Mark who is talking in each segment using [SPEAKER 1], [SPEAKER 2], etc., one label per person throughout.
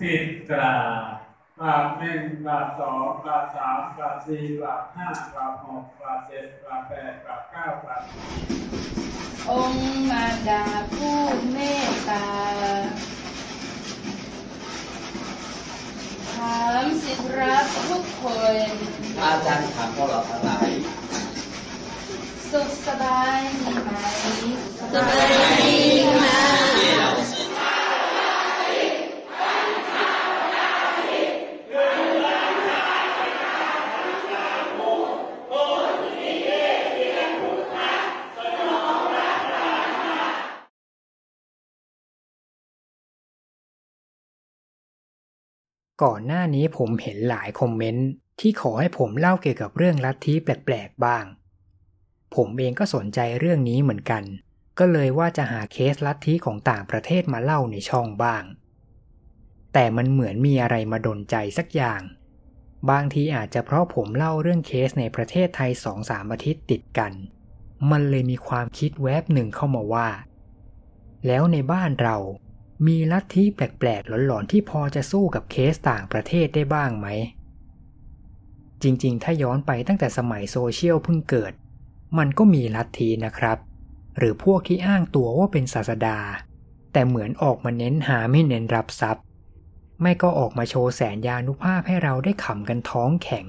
[SPEAKER 1] สิบกราบาทหนึ่งบาทสองบาทสามบาทสี่บาทห้าบาทหกบาทเจ็ดบาทแปดบาทเก้าบาท
[SPEAKER 2] องค์มารดาผู้เมตตาถามสิทธิรักทุกคน
[SPEAKER 3] อาจารย์ถามพวกเราทั้งหลาย
[SPEAKER 2] สุขสบายดีไหม
[SPEAKER 4] สบายดีไหม
[SPEAKER 5] ก่อนหน้านี้ผมเห็นหลายคอมเมนต์ที่ขอให้ผมเล่าเกี่ยวกับเรื่องลัทธิแปลกๆบ้าง ผมเองก็สนใจเรื่องนี้เหมือนกัน ก็เลยว่าจะหาเคสลัทธิของต่างประเทศมาเล่าในช่องบ้าง แต่มันเหมือนมีอะไรมาดนใจสักอย่าง บางทีอาจจะเพราะผมเล่าเรื่องเคสในประเทศไทยสองสามอาทิตย์ติดกัน มันเลยมีความคิดแวบหนึ่งเข้ามาว่า แล้วในบ้านเรา มีลัทธิแปลกๆ หลอนๆ ที่พอจะสู้กับเคสต่างประเทศได้บ้างไหม จริงๆ ถ้าย้อนไปตั้งแต่สมัยโซเชียลเพิ่งเกิด มันก็มีลัทธินะครับ หรือพวกที่อ้างตัวว่าเป็นศาสดา แต่เหมือนออกมาเน้นหาไม่เน้นรับทรัพย์ ไม่ก็ออกมาโชว์แสนยานุภาพให้เราได้ขำกันท้องแข็ง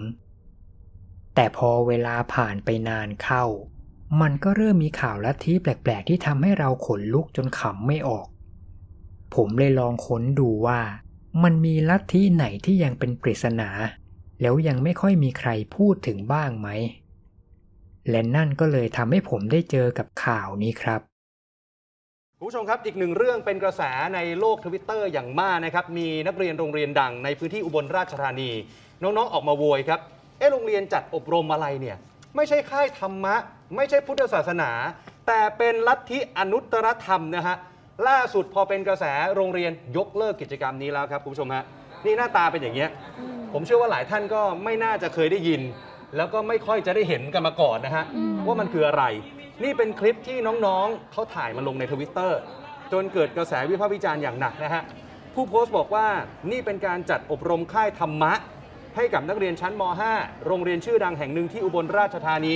[SPEAKER 5] แต่พอเวลาผ่านไปนานเข้า มันก็เริ่มมีข่าวลัทธิแปลกๆ ที่ทำให้เราขนลุกจนขำไม่ออก ผมเลยลองค้นดูว่า มันมีลัทธิไหนที่ยังเป็นปริศนา แล้วยังไม่ค่อยมีใครพูดถึงบ้างไหม และนั่นก็เลยทำให้ผมได้เจอกับข่าวนี้ครับ
[SPEAKER 6] คุณผู้ชมครับ อีกหนึ่งเรื่องเป็นกระแสในโลกทวิตเตอร์อย่างมากนะครับ มีนักเรียนโรงเรียนดังในพื้นที่อุบลราชธานี น้องๆออกมาโวยครับ เอ๊ะโรงเรียนจัดอบรมอะไรเนี่ย ไม่ใช่ค่ายธรรมะ ไม่ใช่พุทธศาสนา แต่เป็นลัทธิอนุตตรธรรมนะฮะ ล่าสุดพอเป็นกระแสโรงเรียนยกเลิกกิจกรรมนี้แล้วครับคุณผู้ชมฮะนี่หน้าตาเป็นอย่างเงี้ยผมเชื่อว่าหลายท่านก็ไม่น่าจะเคยได้ยิน แล้วก็ไม่ค่อยจะได้เห็นกันมาก่อนนะฮะว่ามันคืออะไร นี่เป็นคลิปที่น้องๆเขาถ่ายมาลงในทวิตเตอร์จนเกิดกระแสวิพากษ์วิจารณ์อย่างหนักนะฮะผู้โพสต์บอกว่านี่เป็นการจัดอบรมค่ายธรรมะ ให้กับนักเรียนชั้นม .5 โรงเรียนชื่อดังแห่งหนึ่งที่อุบลราชธานี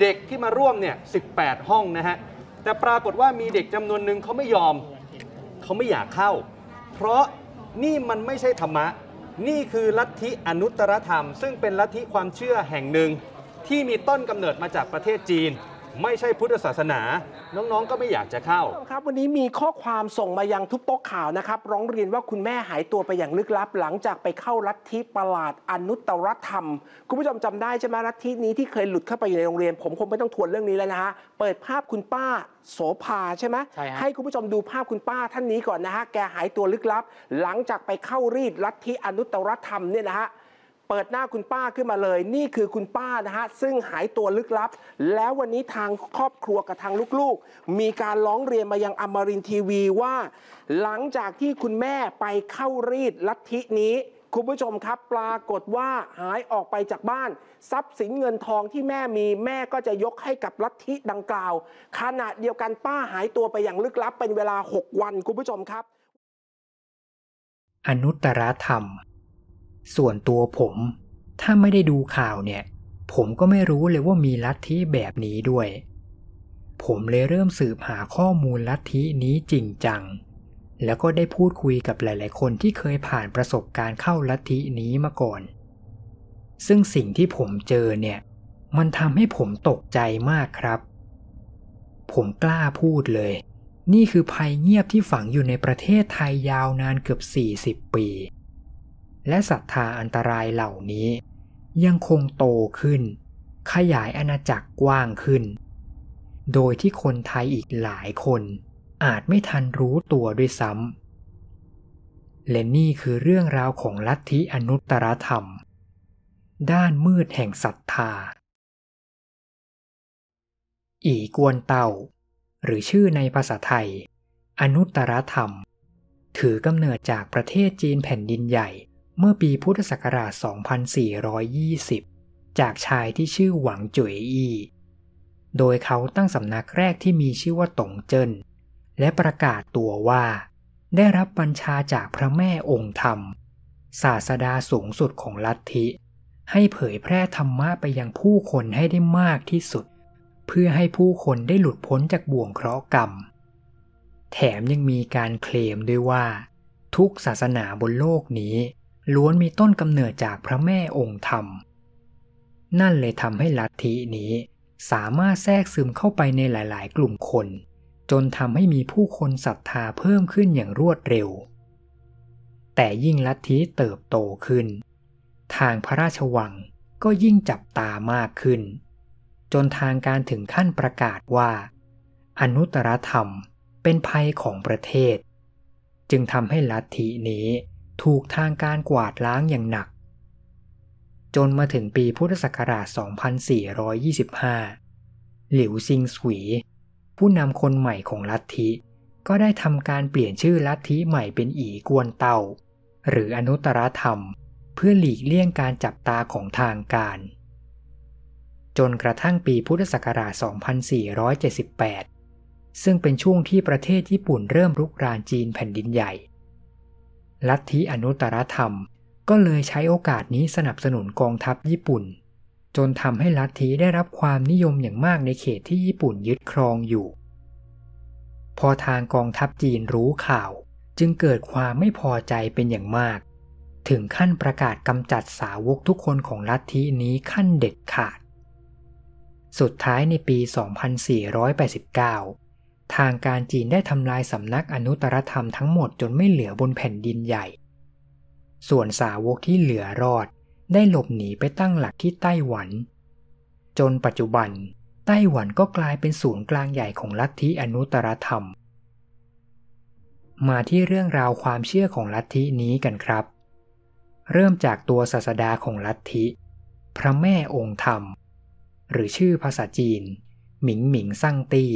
[SPEAKER 6] เด็กที่มาร่วมเนี่ย 18 ห้องนะฮะ แต่ปรากฏว่ามีเด็กจำนวนหนึ่งเขาไม่ยอม เขาไม่อยากเข้า เพราะนี่มันไม่ใช่ธรรมะ นี่คือลัทธิอนุตตรธรรม ซึ่งเป็นลัทธิความเชื่อแห่งหนึ่งที่มีต้นกำเนิดมาจากประเทศจีน ไม่ใช่พุทธศาสนา น้องๆ ก็ไม่อยากจะเข้า
[SPEAKER 4] ครับวันนี้มีข้อความส่งมายังทุกโต๊ะข่าวนะครับ ร้องเรียนว่าคุณแม่หายตัวไปอย่างลึกลับ หลังจากไปเข้าลัทธิประหลาดอนุตตรธรรม คุณผู้ชมจำได้ใช่ไหมลัทธินี้ที่เคยหลุดเข้าไปอยู่ในโรงเรียน ผมคงไม่ต้องทวนเรื่องนี้แล้วนะฮะเปิดภาพคุณป้าโสภาใช่ไหม
[SPEAKER 5] ใช่ฮะ
[SPEAKER 4] ให้คุณผู้ชมดูภาพคุณป้าท่านนี้ก่อนนะฮะแกหายตัวลึกลับ หลังจากไปเข้ารีดลัทธิอนุตตรธรรมเนี่ยนะฮะ เปิดหน้าคุณป้าขึ้นมาเลย นี่คือคุณป้านะฮะซึ่งหายตัวลึกลับ แล้ววันนี้ทางครอบครัวกับทางลูกๆ มีการร้องเรียนมายังอมรินทีวีว่า หลังจากที่คุณแม่ไปเข้ารีดลัทธินี้คุณผู้ชมครับปรากฏว่าหายออกไปจากบ้าน ทรัพย์สินเงินทองที่แม่มีแม่ก็จะยกให้กับลัทธิดังกล่าว ขณะเดียวกันป้าหายตัวไปอย่างลึกลับเป็นเวลา 6 วันคุณผู้ชมครับ
[SPEAKER 5] อนุตตรธรรม ส่วนตัวผม ถ้าไม่ได้ดูข่าวเนี่ย ผมก็ไม่รู้เลยว่ามีลัทธิแบบนี้ด้วย ผมเลยเริ่มสืบหาข้อมูลลัทธินี้จริงจัง แล้วก็ได้พูดคุยกับหลาย ๆ คนที่เคยผ่านประสบการณ์เข้าลัทธินี้มาก่อน ซึ่งสิ่งที่ผมเจอเนี่ย มันทำให้ผมตกใจมากครับ ผมกล้าพูดเลย นี่คือภัยเงียบที่ฝังอยู่ในประเทศไทยยาวนานเกือบ 40 ปี และศรัทธาอันตรายเหล่านี้ ยังคงโตขึ้น ขยายอาณาจักรกว้างขึ้น โดยที่คนไทยอีกหลายคนอาจไม่ทันรู้ตัวด้วยซ้ำและนี่คือเรื่องราวของลัทธิอนุตตรธรรม ด้านมืดแห่งศรัทธา อีกวนเต่า หรือชื่อในภาษาไทย อนุตตรธรรม ถือกำเนิดจากประเทศจีนแผ่นดินใหญ่ เมื่อปีพุทธศักราช 2420 จากชายที่ชื่อหวังจุ๋ยอี โดยเขาตั้งสำนักแรกที่มีชื่อว่าตงเจิ้น และประกาศตัวว่า ได้รับบัญชาจากพระแม่องค์ธรรม ศาสดาสูงสุดของลัทธิ ให้เผยแพร่ธรรมะไปยังผู้คนให้ได้มากที่สุด เพื่อให้ผู้คนได้หลุดพ้นจากบ่วงเคราะห์กรรม แถมยังมีการเคลมด้วยว่า ทุกศาสนาบนโลกนี้ ล้วนมีต้นกำเนิดจากพระแม่องค์ธรรม นั่นเลยทำให้ลัทธินี้สามารถแทรกซึมเข้าไปในหลาย ๆ กลุ่มคน จนทำให้มีผู้คนศรัทธาเพิ่มขึ้นอย่างรวดเร็ว แต่ยิ่งลัทธิเติบโตขึ้น ทางพระราชวังก็ยิ่งจับตามากขึ้น จนทางการถึงขั้นประกาศว่า อนุตตรธรรมเป็นภัยของประเทศ จึงทำให้ลัทธินี้ ถูกทางการกวาดล้างอย่างหนัก จนมาถึงปีพุทธศักราช 2425 หลิวซิงสวี ผู้นำคนใหม่ของลัทธิ ก็ได้ทำการเปลี่ยนชื่อลัทธิใหม่เป็นอีกวนเตาหรืออนุตรธรรม เพื่อหลีกเลี่ยงการจับตาของทางการ จนกระทั่งปีพุทธศักราช 2478 ซึ่งเป็นช่วงที่ประเทศญี่ปุ่นเริ่มรุกรานจีนแผ่นดินใหญ่ ลัทธิอนุตตรธรรม ก็เลยใช้โอกาสนี้สนับสนุนกองทัพญี่ปุ่น จนทำให้ลัทธิได้รับความนิยมอย่างมากในเขตที่ญี่ปุ่นยึดครองอยู่ พอทางกองทัพจีนรู้ข่าว จึงเกิดความไม่พอใจเป็นอย่างมาก ถึงขั้นประกาศกำจัดสาวกทุกคนของลัทธินี้ขั้นเด็ดขาด สุดท้ายในปี 2489 ทางการจีนได้ทำลายสำนักอนุตตรธรรมทั้งหมดจนไม่เหลือบนแผ่นดินใหญ่ ส่วนสาวกที่เหลือรอดได้หลบหนีไปตั้งหลักที่ไต้หวัน จนปัจจุบัน ไต้หวันก็กลายเป็นศูนย์กลางใหญ่ของลัทธิอนุตตรธรรม มาที่เรื่องราวความเชื่อของลัทธินี้กันครับ เริ่มจากตัวศาสดาของลัทธิ พระแม่องค์ธรรม หรือชื่อภาษาจีน หมิงหมิงซั่งตี้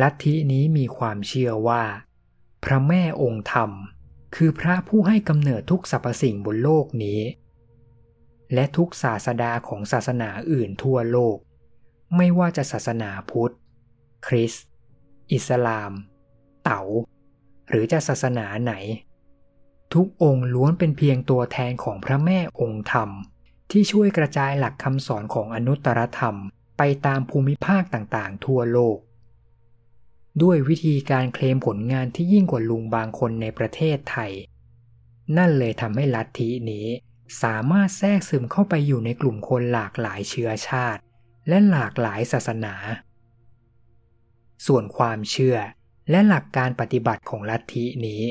[SPEAKER 5] ลัทธินี้มีความเชื่อว่า พระแม่องค์ธรรม คือพระผู้ให้กำเนิดทุกสรรพสิ่งบนโลกนี้ และทุกศาสดาของศาสนาอื่นทั่วโลก ไม่ว่าจะศาสนาพุทธ คริสต์อิสลาม เต๋าหรือจะศาสนาไหน ทุกองค์ล้วนเป็นเพียงตัวแทนของพระแม่องค์ธรรม ที่ช่วยกระจายหลักคำสอนของอนุตตรธรรมไปตามภูมิภาคต่างๆ ทั่วโลก ด้วยวิธีการเคลมผลงานที่ยิ่งกว่าลุงบางคนในประเทศไทย นั่นเลยทำให้ลัทธินี้สามารถแทรกซึมเข้าไปอยู่ในกลุ่มคนหลากหลายเชื้อชาติ และหลากหลายศาสนา ส่วนความเชื่อและหลักการปฏิบัติของลัทธินี้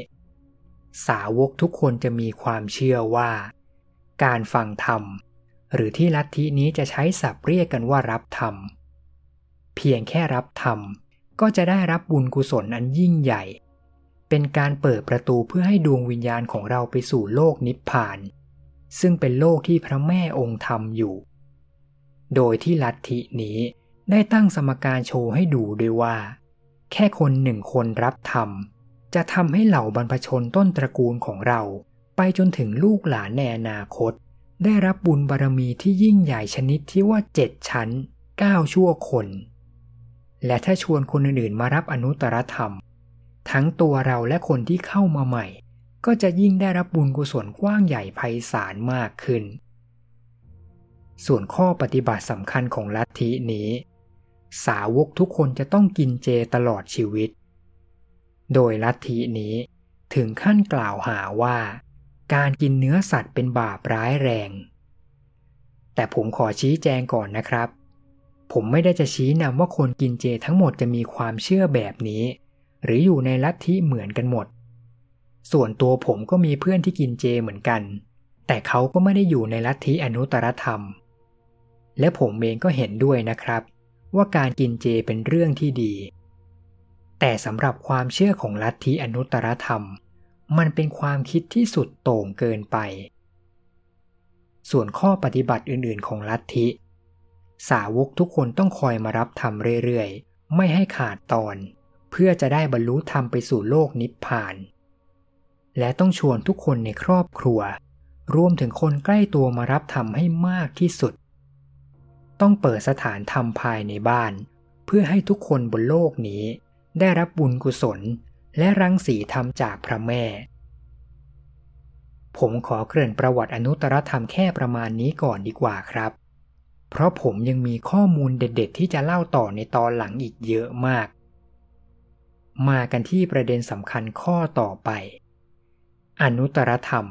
[SPEAKER 5] สาวกทุกคนจะมีความเชื่อว่า การฟังธรรม หรือที่ลัทธินี้จะใช้ศัพท์เรียกกันว่ารับธรรม เพียงแค่รับธรรม ก็จะได้รับบุญกุศลอันยิ่งใหญ่ เป็นการเปิดประตูเพื่อให้ดวงวิญญาณของเราไปสู่โลกนิพพาน ซึ่งเป็นโลกที่พระแม่องค์ธรรมอยู่ โดยที่ลัทธินี้ได้ตั้งสมการโชว์ให้ดูด้วยว่า แค่คนหนึ่งคนรับธรรม จะทำให้เหล่าบรรพชนต้นตระกูลของเรา ไปจนถึงลูกหลานในอนาคต ได้รับบุญบารมีที่ยิ่งใหญ่ชนิดที่ว่าเจ็ดชั้นเก้าชั่วคน และถ้าชวนคนอื่นๆมารับอนุตตรธรรม ทั้งตัวเราและคนที่เข้ามาใหม่ ก็จะยิ่งได้รับบุญกุศลกว้างใหญ่ไพศาลมากขึ้น ส่วนข้อปฏิบัติสำคัญของลัทธินี้ สาวกทุกคนจะต้องกินเจตลอดชีวิต โดยลัทธินี้ถึงขั้นกล่าวหาว่า การกินเนื้อสัตว์เป็นบาปร้ายแรง แต่ผมขอชี้แจงก่อนนะครับ ผมไม่ได้จะชี้นำว่าคนกินเจทั้งหมดจะมีความเชื่อแบบนี้ หรืออยู่ในลัทธิเหมือนกันหมด ส่วนตัวผมก็มีเพื่อนที่กินเจเหมือนกัน แต่เขาก็ไม่ได้อยู่ในลัทธิอนุตตรธรรม และผมเองก็เห็นด้วยนะครับ ว่าการกินเจเป็นเรื่องที่ดี แต่สำหรับความเชื่อของลัทธิอนุตตรธรรม มันเป็นความคิดที่สุดโต่งเกินไป ส่วนข้อปฏิบัติอื่นๆ ของลัทธิ สาวกทุกคนต้องคอยมารับธรรมเรื่อยๆ ไม่ให้ขาดตอน เพื่อจะได้บรรลุธรรมไปสู่โลกนิพพาน และต้องชวนทุกคนในครอบครัว รวมถึงคนใกล้ตัวมารับธรรมให้มากที่สุด ต้องเปิดสถานธรรมภายในบ้าน เพื่อให้ทุกคนบนโลกนี้ ได้รับบุญกุศล และรังสีทำจากพระแม่ ผมขอเกริ่นประวัติอนุตตรธรรมแค่ประมาณนี้ก่อนดีกว่าครับ เพราะผมยังมีข้อมูลเด็ด ๆ ที่จะเล่าต่อในตอนหลังอีกเยอะมาก มากันที่ประเด็นสำคัญข้อต่อไป อนุตรธรรม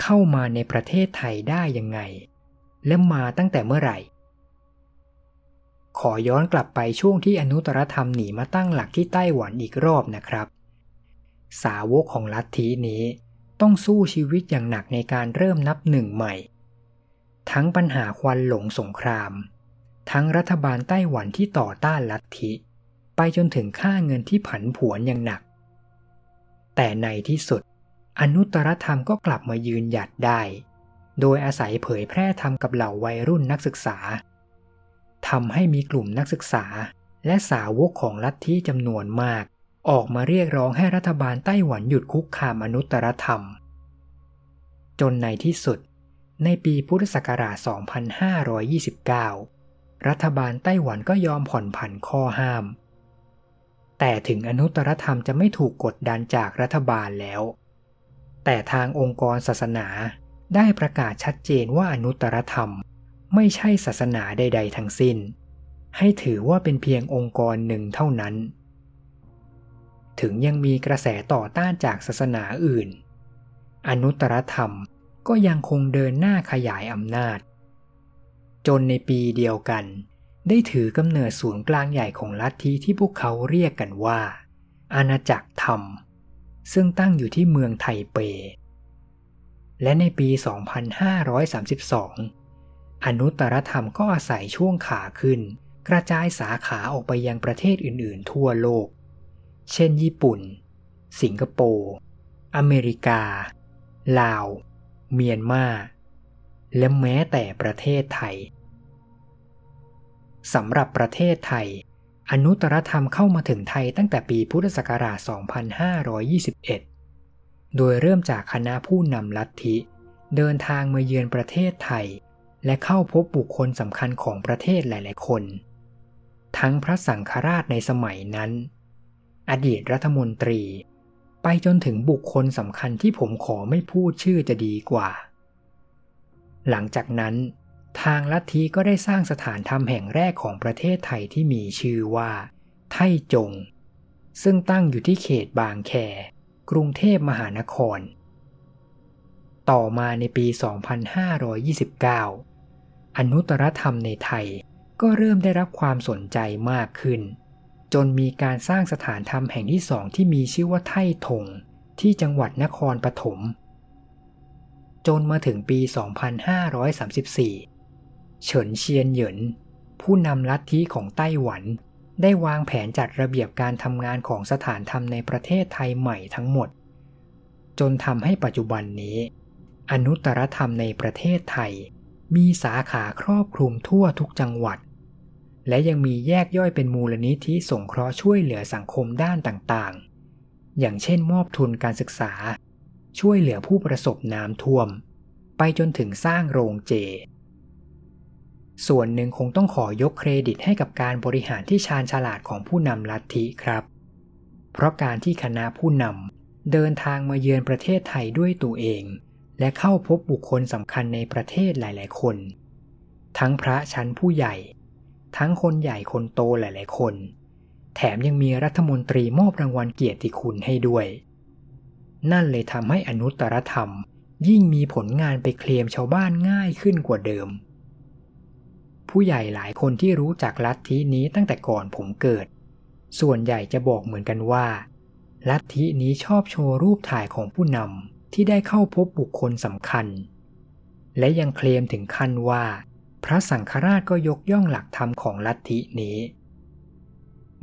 [SPEAKER 5] เข้ามาในประเทศไทยได้ยังไง และมาตั้งแต่เมื่อไหร่ ขอย้อนกลับไปช่วงที่อนุตตรธรรมหนีมาตั้งหลักที่ไต้หวันอีกรอบนะครับ สาวกของลัทธินี้ต้องสู้ชีวิตอย่างหนักในการเริ่มนับหนึ่งใหม่ ทั้งปัญหาควันหลงสงคราม ทั้งรัฐบาลไต้หวันที่ต่อต้านลัทธิ ไปจนถึงค่าเงินที่ผันผวนอย่างหนัก แต่ในที่สุด อนุตตรธรรมก็กลับมายืนหยัดได้ โดยอาศัยเผยแพร่ธรรมกับเหล่าวัยรุ่นนักศึกษาทำให้มีกลุ่มนักศึกษาและสาวกของลัทธิจำนวนมาก ออกมาเรียกร้องให้รัฐบาลไต้หวันหยุดคุกคามอนุตตรธรรม จนในที่สุด ในปีพุทธศักราช 2529 รัฐบาลไต้หวันก็ยอมผ่อนผันข้อห้าม แต่ถึงอนุตตรธรรมจะไม่ถูกกดดันจากรัฐบาลแล้ว แต่ทางองค์กรศาสนาได้ประกาศชัดเจนว่าอนุตตรธรรมไม่ใช่ศาสนาใด ๆ ทั้งสิ้น ให้ถือว่าเป็นเพียงองค์กรหนึ่งเท่านั้น ถึงยังมีกระแสต่อต้านจากศาสนาอื่น อนุตตรธรรม ก็ยังคงเดินหน้าขยายอำนาจ จนในปีเดียวกัน ได้ถือกำเนิดศูนย์กลางใหญ่ของลัทธิที่พวกเขาเรียกกันว่า อาณาจักรธรรม ซึ่งตั้งอยู่ที่เมืองไทเป และในปี 2532 อนุตตรธรรมก็อาศัยช่วงขาขึ้น กระจายสาขาออกไปยังประเทศอื่น ๆ ทั่วโลก เช่น ญี่ปุ่น สิงคโปร์ อเมริกา ลาว เมียนมา และแม้แต่ประเทศไทยสำหรับประเทศไทย อนุตรธรรมเข้ามาถึงไทยตั้งแต่ปีพุทธศักราช 2521 โดยเริ่มจากคณะผู้นำลัทธิ เดินทางมาเยือนประเทศไทย และเข้าพบบุคคลสำคัญของประเทศหลาย ๆ คน ทั้งพระสังฆราชในสมัยนั้น อดีตรัฐมนตรี ไปจนถึงบุคคลสำคัญที่ผมขอไม่พูดชื่อจะดีกว่า หลังจากนั้น ทางลัทธิก็ได้สร้างสถานธรรมแห่งแรกของประเทศไทยที่มีชื่อว่า ไทจง ซึ่งตั้งอยู่ที่เขตบางแค กรุงเทพมหานคร ต่อมาในปี 2529 อนุตตรธรรมในไทยก็เริ่มได้รับความสนใจมากขึ้น จนมีการสร้างสถานธรรมแห่งที่สองที่มีชื่อว่าไท่ทงที่จังหวัดนครปฐมจนมาถึงปี 2534 เฉินเชียนเหยิน ผู้นำลัทธิของไต้หวัน ได้วางแผนจัดระเบียบการทำงานของสถานธรรมในประเทศไทยใหม่ทั้งหมด จนทำให้ปัจจุบันนี้ อนุตตรธรรมในประเทศไทย มีสาขาครอบคลุมทั่วทุกจังหวัด และยังมีแยกย่อยเป็นมูลนิธิสงเคราะห์ช่วยเหลือสังคมด้านต่างๆ อย่างเช่นมอบทุนการศึกษา ช่วยเหลือผู้ประสบน้ำท่วม ไปจนถึงสร้างโรงเจ ส่วนหนึ่งคงต้องขอยกเครดิตให้กับการบริหารที่ชาญฉลาดของผู้นำลัทธิครับ เพราะการที่คณะผู้นำเดินทางมาเยือนประเทศไทยด้วยตัวเอง และเข้าพบบุคคลสำคัญในประเทศหลาย ๆ คน ทั้งพระชั้นผู้ใหญ่ ทั้งคนใหญ่คนโตหลาย ๆ คน แถมยังมีรัฐมนตรีมอบรางวัลเกียรติคุณให้ด้วย นั่นเลยทำให้อนุตตรธรรม ยิ่งมีผลงานไปเคลมชาวบ้านง่ายขึ้นกว่าเดิม ผู้ใหญ่หลายคนที่รู้จักลัทธินี้ตั้งแต่ก่อนผมเกิด ส่วนใหญ่จะบอกเหมือนกันว่า ลัทธินี้ชอบโชว์รูปถ่ายของผู้นำที่ได้เข้าพบบุคคลสำคัญ และยังเคลมถึงขั้นว่า พระสังฆราชก็ยกย่องหลักธรรมของลัทธินี้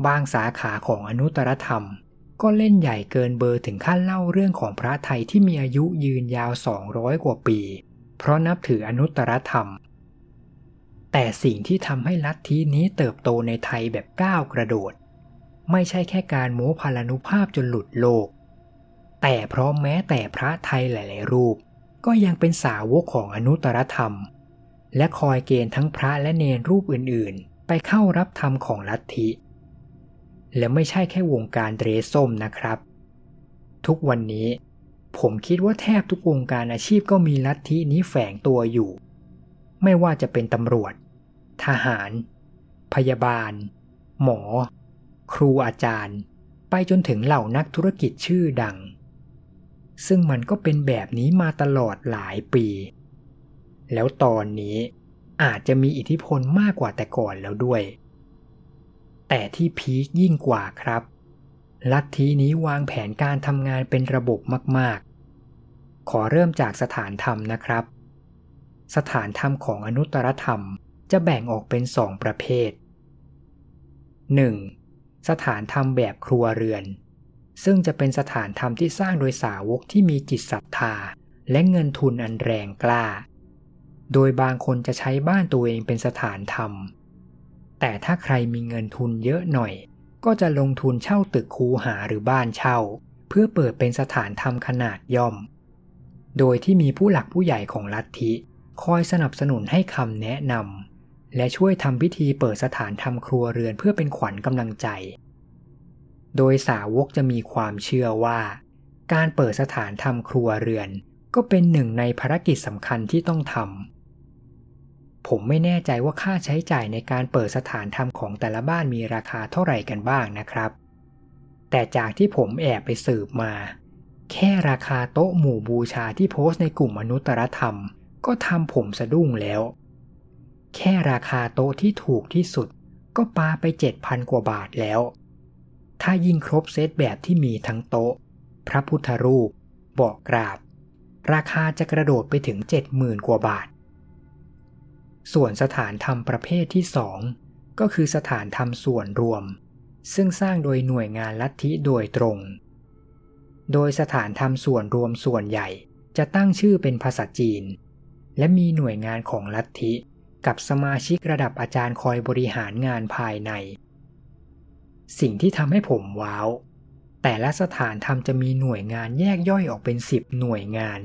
[SPEAKER 5] บางสาขาของอนุตตรธรรมก็เล่นใหญ่เกินเบอร์ถึงขั้นเล่าเรื่องของพระไทยที่มีอายุยืนยาว 200 กว่าปี เพราะนับถืออนุตตรธรรม แต่สิ่งที่ทำให้ลัทธินี้เติบโตในไทยแบบก้าวกระโดด ไม่ใช่แค่การโม้พลานุภาพจนหลุดโลก แต่เพราะแม้แต่พระไทยหลาย ๆ รูป ก็ยังเป็นสาวกของอนุตตรธรรม และคอยเกณฑ์ทั้งพระและเนรรูปอื่นๆ ไปเข้ารับธรรมของลัทธิ และไม่ใช่แค่วงการเดรสส้มนะครับ ทุกวันนี้ ผมคิดว่าแทบทุกวงการอาชีพก็มีลัทธินี้แฝงตัวอยู่ ไม่ว่าจะเป็นตำรวจ ทหาร พยาบาล หมอ ครูอาจารย์ ไปจนถึงเหล่านักธุรกิจชื่อดัง ซึ่งมันก็เป็นแบบนี้มาตลอดหลายปี แล้วตอนนี้อาจจะมีอิทธิพลมากกว่าแต่ก่อนแล้วด้วย แต่ที่พีคยิ่งกว่าครับ ลัทธินี้วางแผนการทำงานเป็นระบบมาก ๆ ขอเริ่มจากสถานธรรมนะครับ สถานธรรมของอนุตตรธรรมจะแบ่งออกเป็นสองประเภท 1. สถานธรรมแบบครัวเรือน ซึ่งจะเป็นสถานธรรมที่สร้างโดยสาวกที่มีจิตศรัทธา และเงินทุนอันแรงกล้า โดยบางคนจะใช้บ้านตัวเองเป็นสถานธรรมแต่ถ้าใครมีเงินทุนเยอะหน่อย ก็จะลงทุนเช่าตึกคูหาหรือบ้านเช่า เพื่อเปิดเป็นสถานธรรมขนาดย่อม โดยที่มีผู้หลักผู้ใหญ่ของลัทธิ คอยสนับสนุนให้คำแนะนำและช่วยทำพิธีเปิดสถานธรรมครัวเรือนเพื่อเป็นขวัญกำลังใจ โดยสาวกจะมีความเชื่อว่า การเปิดสถานธรรมครัวเรือน ก็เป็นหนึ่งในภารกิจสำคัญที่ต้องทำ ผมไม่แน่ใจว่าค่าใช้จ่ายในการเปิดสถานธรรมของแต่ละบ้านมีราคาเท่าไหร่กันบ้างนะครับ แต่จากที่ผมแอบไปสืบมา แค่ราคาโต๊ะหมู่บูชาที่โพสต์ในกลุ่มมนุษยธรรม ก็ทำผมสะดุ้งแล้ว แค่ราคาโต๊ะที่ถูกที่สุด ก็ปาไป7,000กว่าบาทแล้ว ถ้ายิ่งครบเซตแบบที่มีทั้งโต๊ะ พระพุทธรูปบอกกราบ ราคาจะกระโดดไปถึง70,000กว่าบาท ส่วนสถานธรรมประเภทที่สองก็คือสถานธรรมส่วนรวม ซึ่งสร้างโดยหน่วยงานลัทธิโดยตรง โดยสถานธรรมส่วนรวมส่วนใหญ่จะตั้งชื่อเป็นภาษาจีน และมีหน่วยงานของลัทธิกับสมาชิกระดับอาจารย์คอยบริหารงานภายใน สิ่งที่ทำให้ผมว้าว แต่ละสถานธรรมจะมีหน่วยงานแยกย่อยออกเป็นสิบหน่วยงาน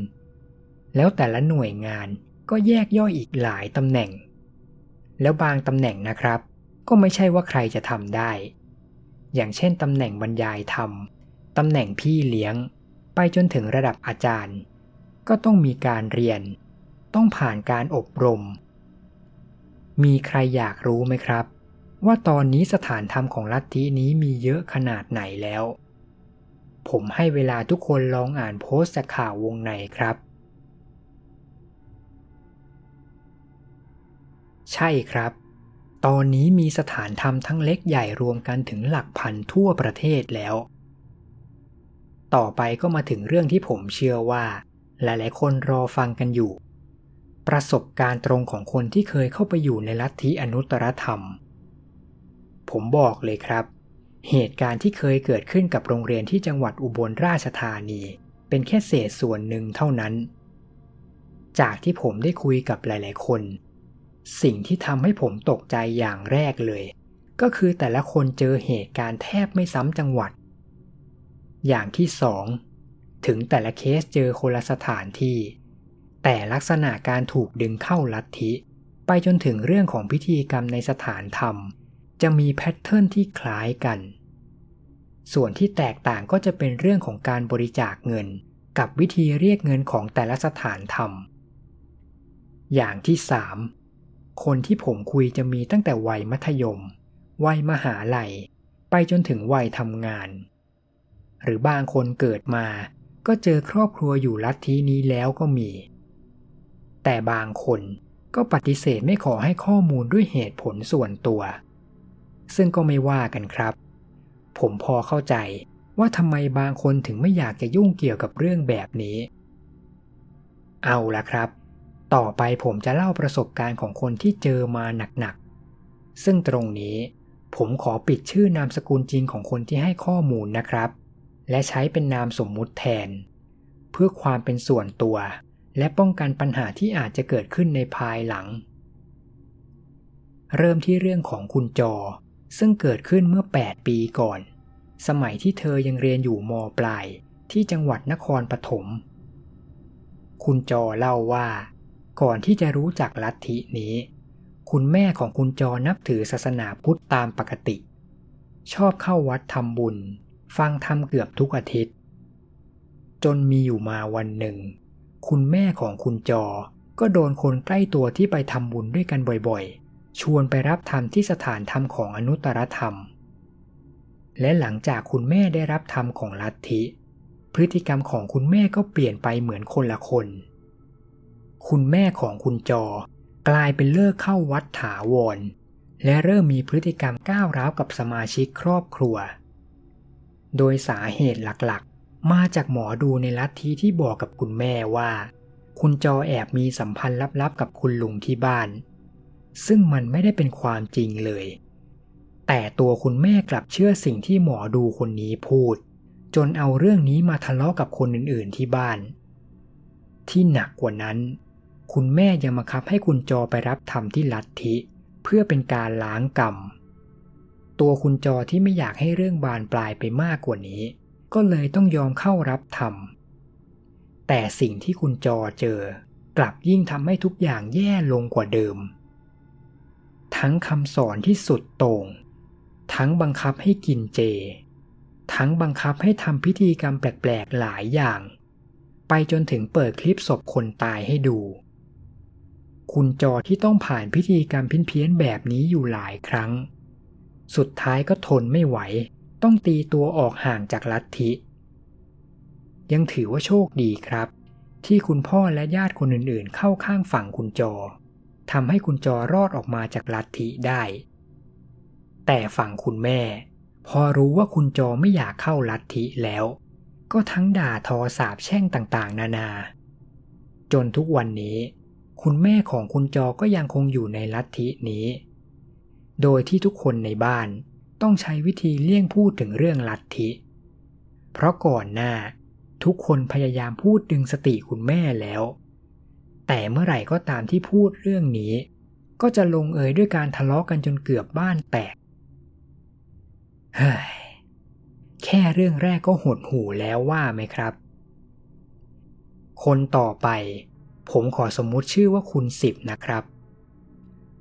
[SPEAKER 5] แล้วแต่ละหน่วยงาน ก็แยกย่อยอีกหลายตำแหน่ง แล้วบางตำแหน่งนะครับ ก็ไม่ใช่ว่าใครจะทำได้ อย่างเช่นตำแหน่งบรรยายธรรมตำแหน่งพี่เลี้ยง ไปจนถึงระดับอาจารย์ ก็ต้องมีการเรียน ต้องผ่านการอบรม มีใครอยากรู้ไหมครับ ว่าตอนนี้สถานธรรมของลัทธินี้มีเยอะขนาดไหนแล้ว ผมให้เวลาทุกคนลองอ่านโพสต์จากข่าววงในครับ ใช่ครับ ตอนนี้มีสถานธรรมทั้งเล็กใหญ่รวมกันถึงหลักพันทั่วประเทศแล้ว ต่อไปก็มาถึงเรื่องที่ผมเชื่อว่า หลายๆ คนรอฟังกันอยู่ ประสบการณ์ตรงของคนที่เคยเข้าไปอยู่ในลัทธิอนุตตรธรรม ผมบอกเลยครับ เหตุการณ์ที่เคยเกิดขึ้นกับโรงเรียนที่จังหวัดอุบลราชธานี เป็นแค่เศษส่วนหนึ่งเท่านั้นจากที่ผมได้คุยกับหลาย ๆ คน สิ่งที่ทำให้ผมตกใจอย่างแรกเลย ก็คือแต่ละคนเจอเหตุการณ์แทบไม่ซ้ำจังหวัด อย่างที่สองถึงแต่ละเคสเจอคนละสถานที่ แต่ลักษณะการถูกดึงเข้าลัทธิ ไปจนถึงเรื่องของพิธีกรรมในสถานธรรม จะมีแพทเทิร์นที่คล้ายกัน ส่วนที่แตกต่างก็จะเป็นเรื่องของการบริจาคเงิน กับวิธีเรียกเงินของแต่ละสถานธรรม อย่างที่สาม คนที่ผมคุยจะมีตั้งแต่วัยมัธยม วัยมหาลัย ไปจนถึงวัยทำงาน หรือบางคนเกิดมา ก็เจอครอบครัวอยู่ลัทธินี้แล้วก็มี แต่บางคนก็ปฏิเสธไม่ขอให้ข้อมูลด้วยเหตุผลส่วนตัว ซึ่งก็ไม่ว่ากันครับ ผมพอเข้าใจว่าทำไมบางคนถึงไม่อยากจะยุ่งเกี่ยวกับเรื่องแบบนี้ เอาละครับ ต่อไปผมจะเล่าประสบการณ์ของคนที่เจอมาหนักๆ ซึ่งตรงนี้ผมขอปิดชื่อนามสกุลจริงของคนที่ให้ข้อมูลนะครับ และใช้เป็นนามสมมุติแทน เพื่อความเป็นส่วนตัว และป้องกันปัญหาที่อาจจะเกิดขึ้นในภายหลัง เริ่มที่เรื่องของคุณจอ ซึ่งเกิดขึ้นเมื่อ 8 ปีก่อน สมัยที่เธอยังเรียนอยู่มปลายที่จังหวัดนครปฐม คุณจอเล่าว่า ก่อนที่จะรู้จักลัทธินี้ คุณแม่ของคุณจอนับถือศาสนาพุทธตามปกติ ชอบเข้าวัดทำบุญ ฟังธรรมเกือบทุกอาทิตย์ จนมีอยู่มาวันหนึ่ง คุณแม่ของคุณจอก็โดนคนใกล้ตัวที่ไปทำบุญด้วยกันบ่อยๆ ชวนไปรับธรรมที่สถานธรรมของอนุตตรธรรม และหลังจากคุณแม่ได้รับธรรมของลัทธิ พฤติกรรมของคุณแม่ก็เปลี่ยนไปเหมือนคนละคน คุณแม่ของคุณจอกลายเป็นเลิกเข้าวัดถาวร และเริ่มมีพฤติกรรมก้าวร้าวกับสมาชิกครอบครัว โดยสาเหตุหลักๆ มาจากหมอดูในลัทธิที่บอกกับคุณแม่ว่า คุณจอแอบมีสัมพันธ์ลับๆ กับคุณลุงที่บ้าน ซึ่งมันไม่ได้เป็นความจริงเลย แต่ตัวคุณแม่กลับเชื่อสิ่งที่หมอดูคนนี้พูด จนเอาเรื่องนี้มาทะเลาะกับคนอื่นๆที่บ้าน ที่หนักกว่านั้น คุณแม่ยังมาคับให้คุณจอไปรับธรรมที่ลัทธิ เพื่อเป็นการล้างกรรม ตัวคุณจอที่ไม่อยากให้เรื่องบานปลายไปมากกว่านี้ ก็เลยต้องยอมเข้ารับธรรม แต่สิ่งที่คุณจอเจอ กลับยิ่งทำให้ทุกอย่างแย่ลงกว่าเดิม ทั้งคำสอนที่สุดโต่ง ทั้งบังคับให้กินเจ ทั้งบังคับให้ทำพิธีกรรมแปลกๆหลายอย่างไปจนถึงเปิดคลิปศพคนตายให้ดู คุณจอที่ต้องผ่านพิธีกรรมเพี้ยนๆแบบนี้อยู่หลายครั้ง สุดท้ายก็ทนไม่ไหว ต้องตีตัวออกห่างจากลัทธิ ยังถือว่าโชคดีครับ ที่คุณพ่อและญาติคนอื่นๆ เข้าข้างฝั่งคุณจอทำให้คุณจอรอดออกมาจากลัทธิได้ แต่ฝั่งคุณแม่ พอรู้ว่าคุณจอไม่อยากเข้าลัทธิแล้ว ก็ทั้งด่าทอสาบแช่งต่างๆ นานา จนทุกวันนี้ คุณแม่ของคุณจอก็ยังคงอยู่ในลัทธินี้ โดยที่ทุกคนในบ้านต้องใช้วิธีเลี่ยงพูดถึงเรื่องลัทธิ เพราะก่อนหน้าทุกคนพยายามพูดดึงสติคุณแม่แล้ว แต่เมื่อไหร่ก็ตามที่พูดเรื่องนี้ ก็จะลงเอยด้วยการทะเลาะกันจนเกือบบ้านแตก เฮ้ย แค่เรื่องแรกก็หดหูแล้วว่าไหมครับ คนต่อไป ผมขอสมมุติชื่อว่าคุณสิบนะครับ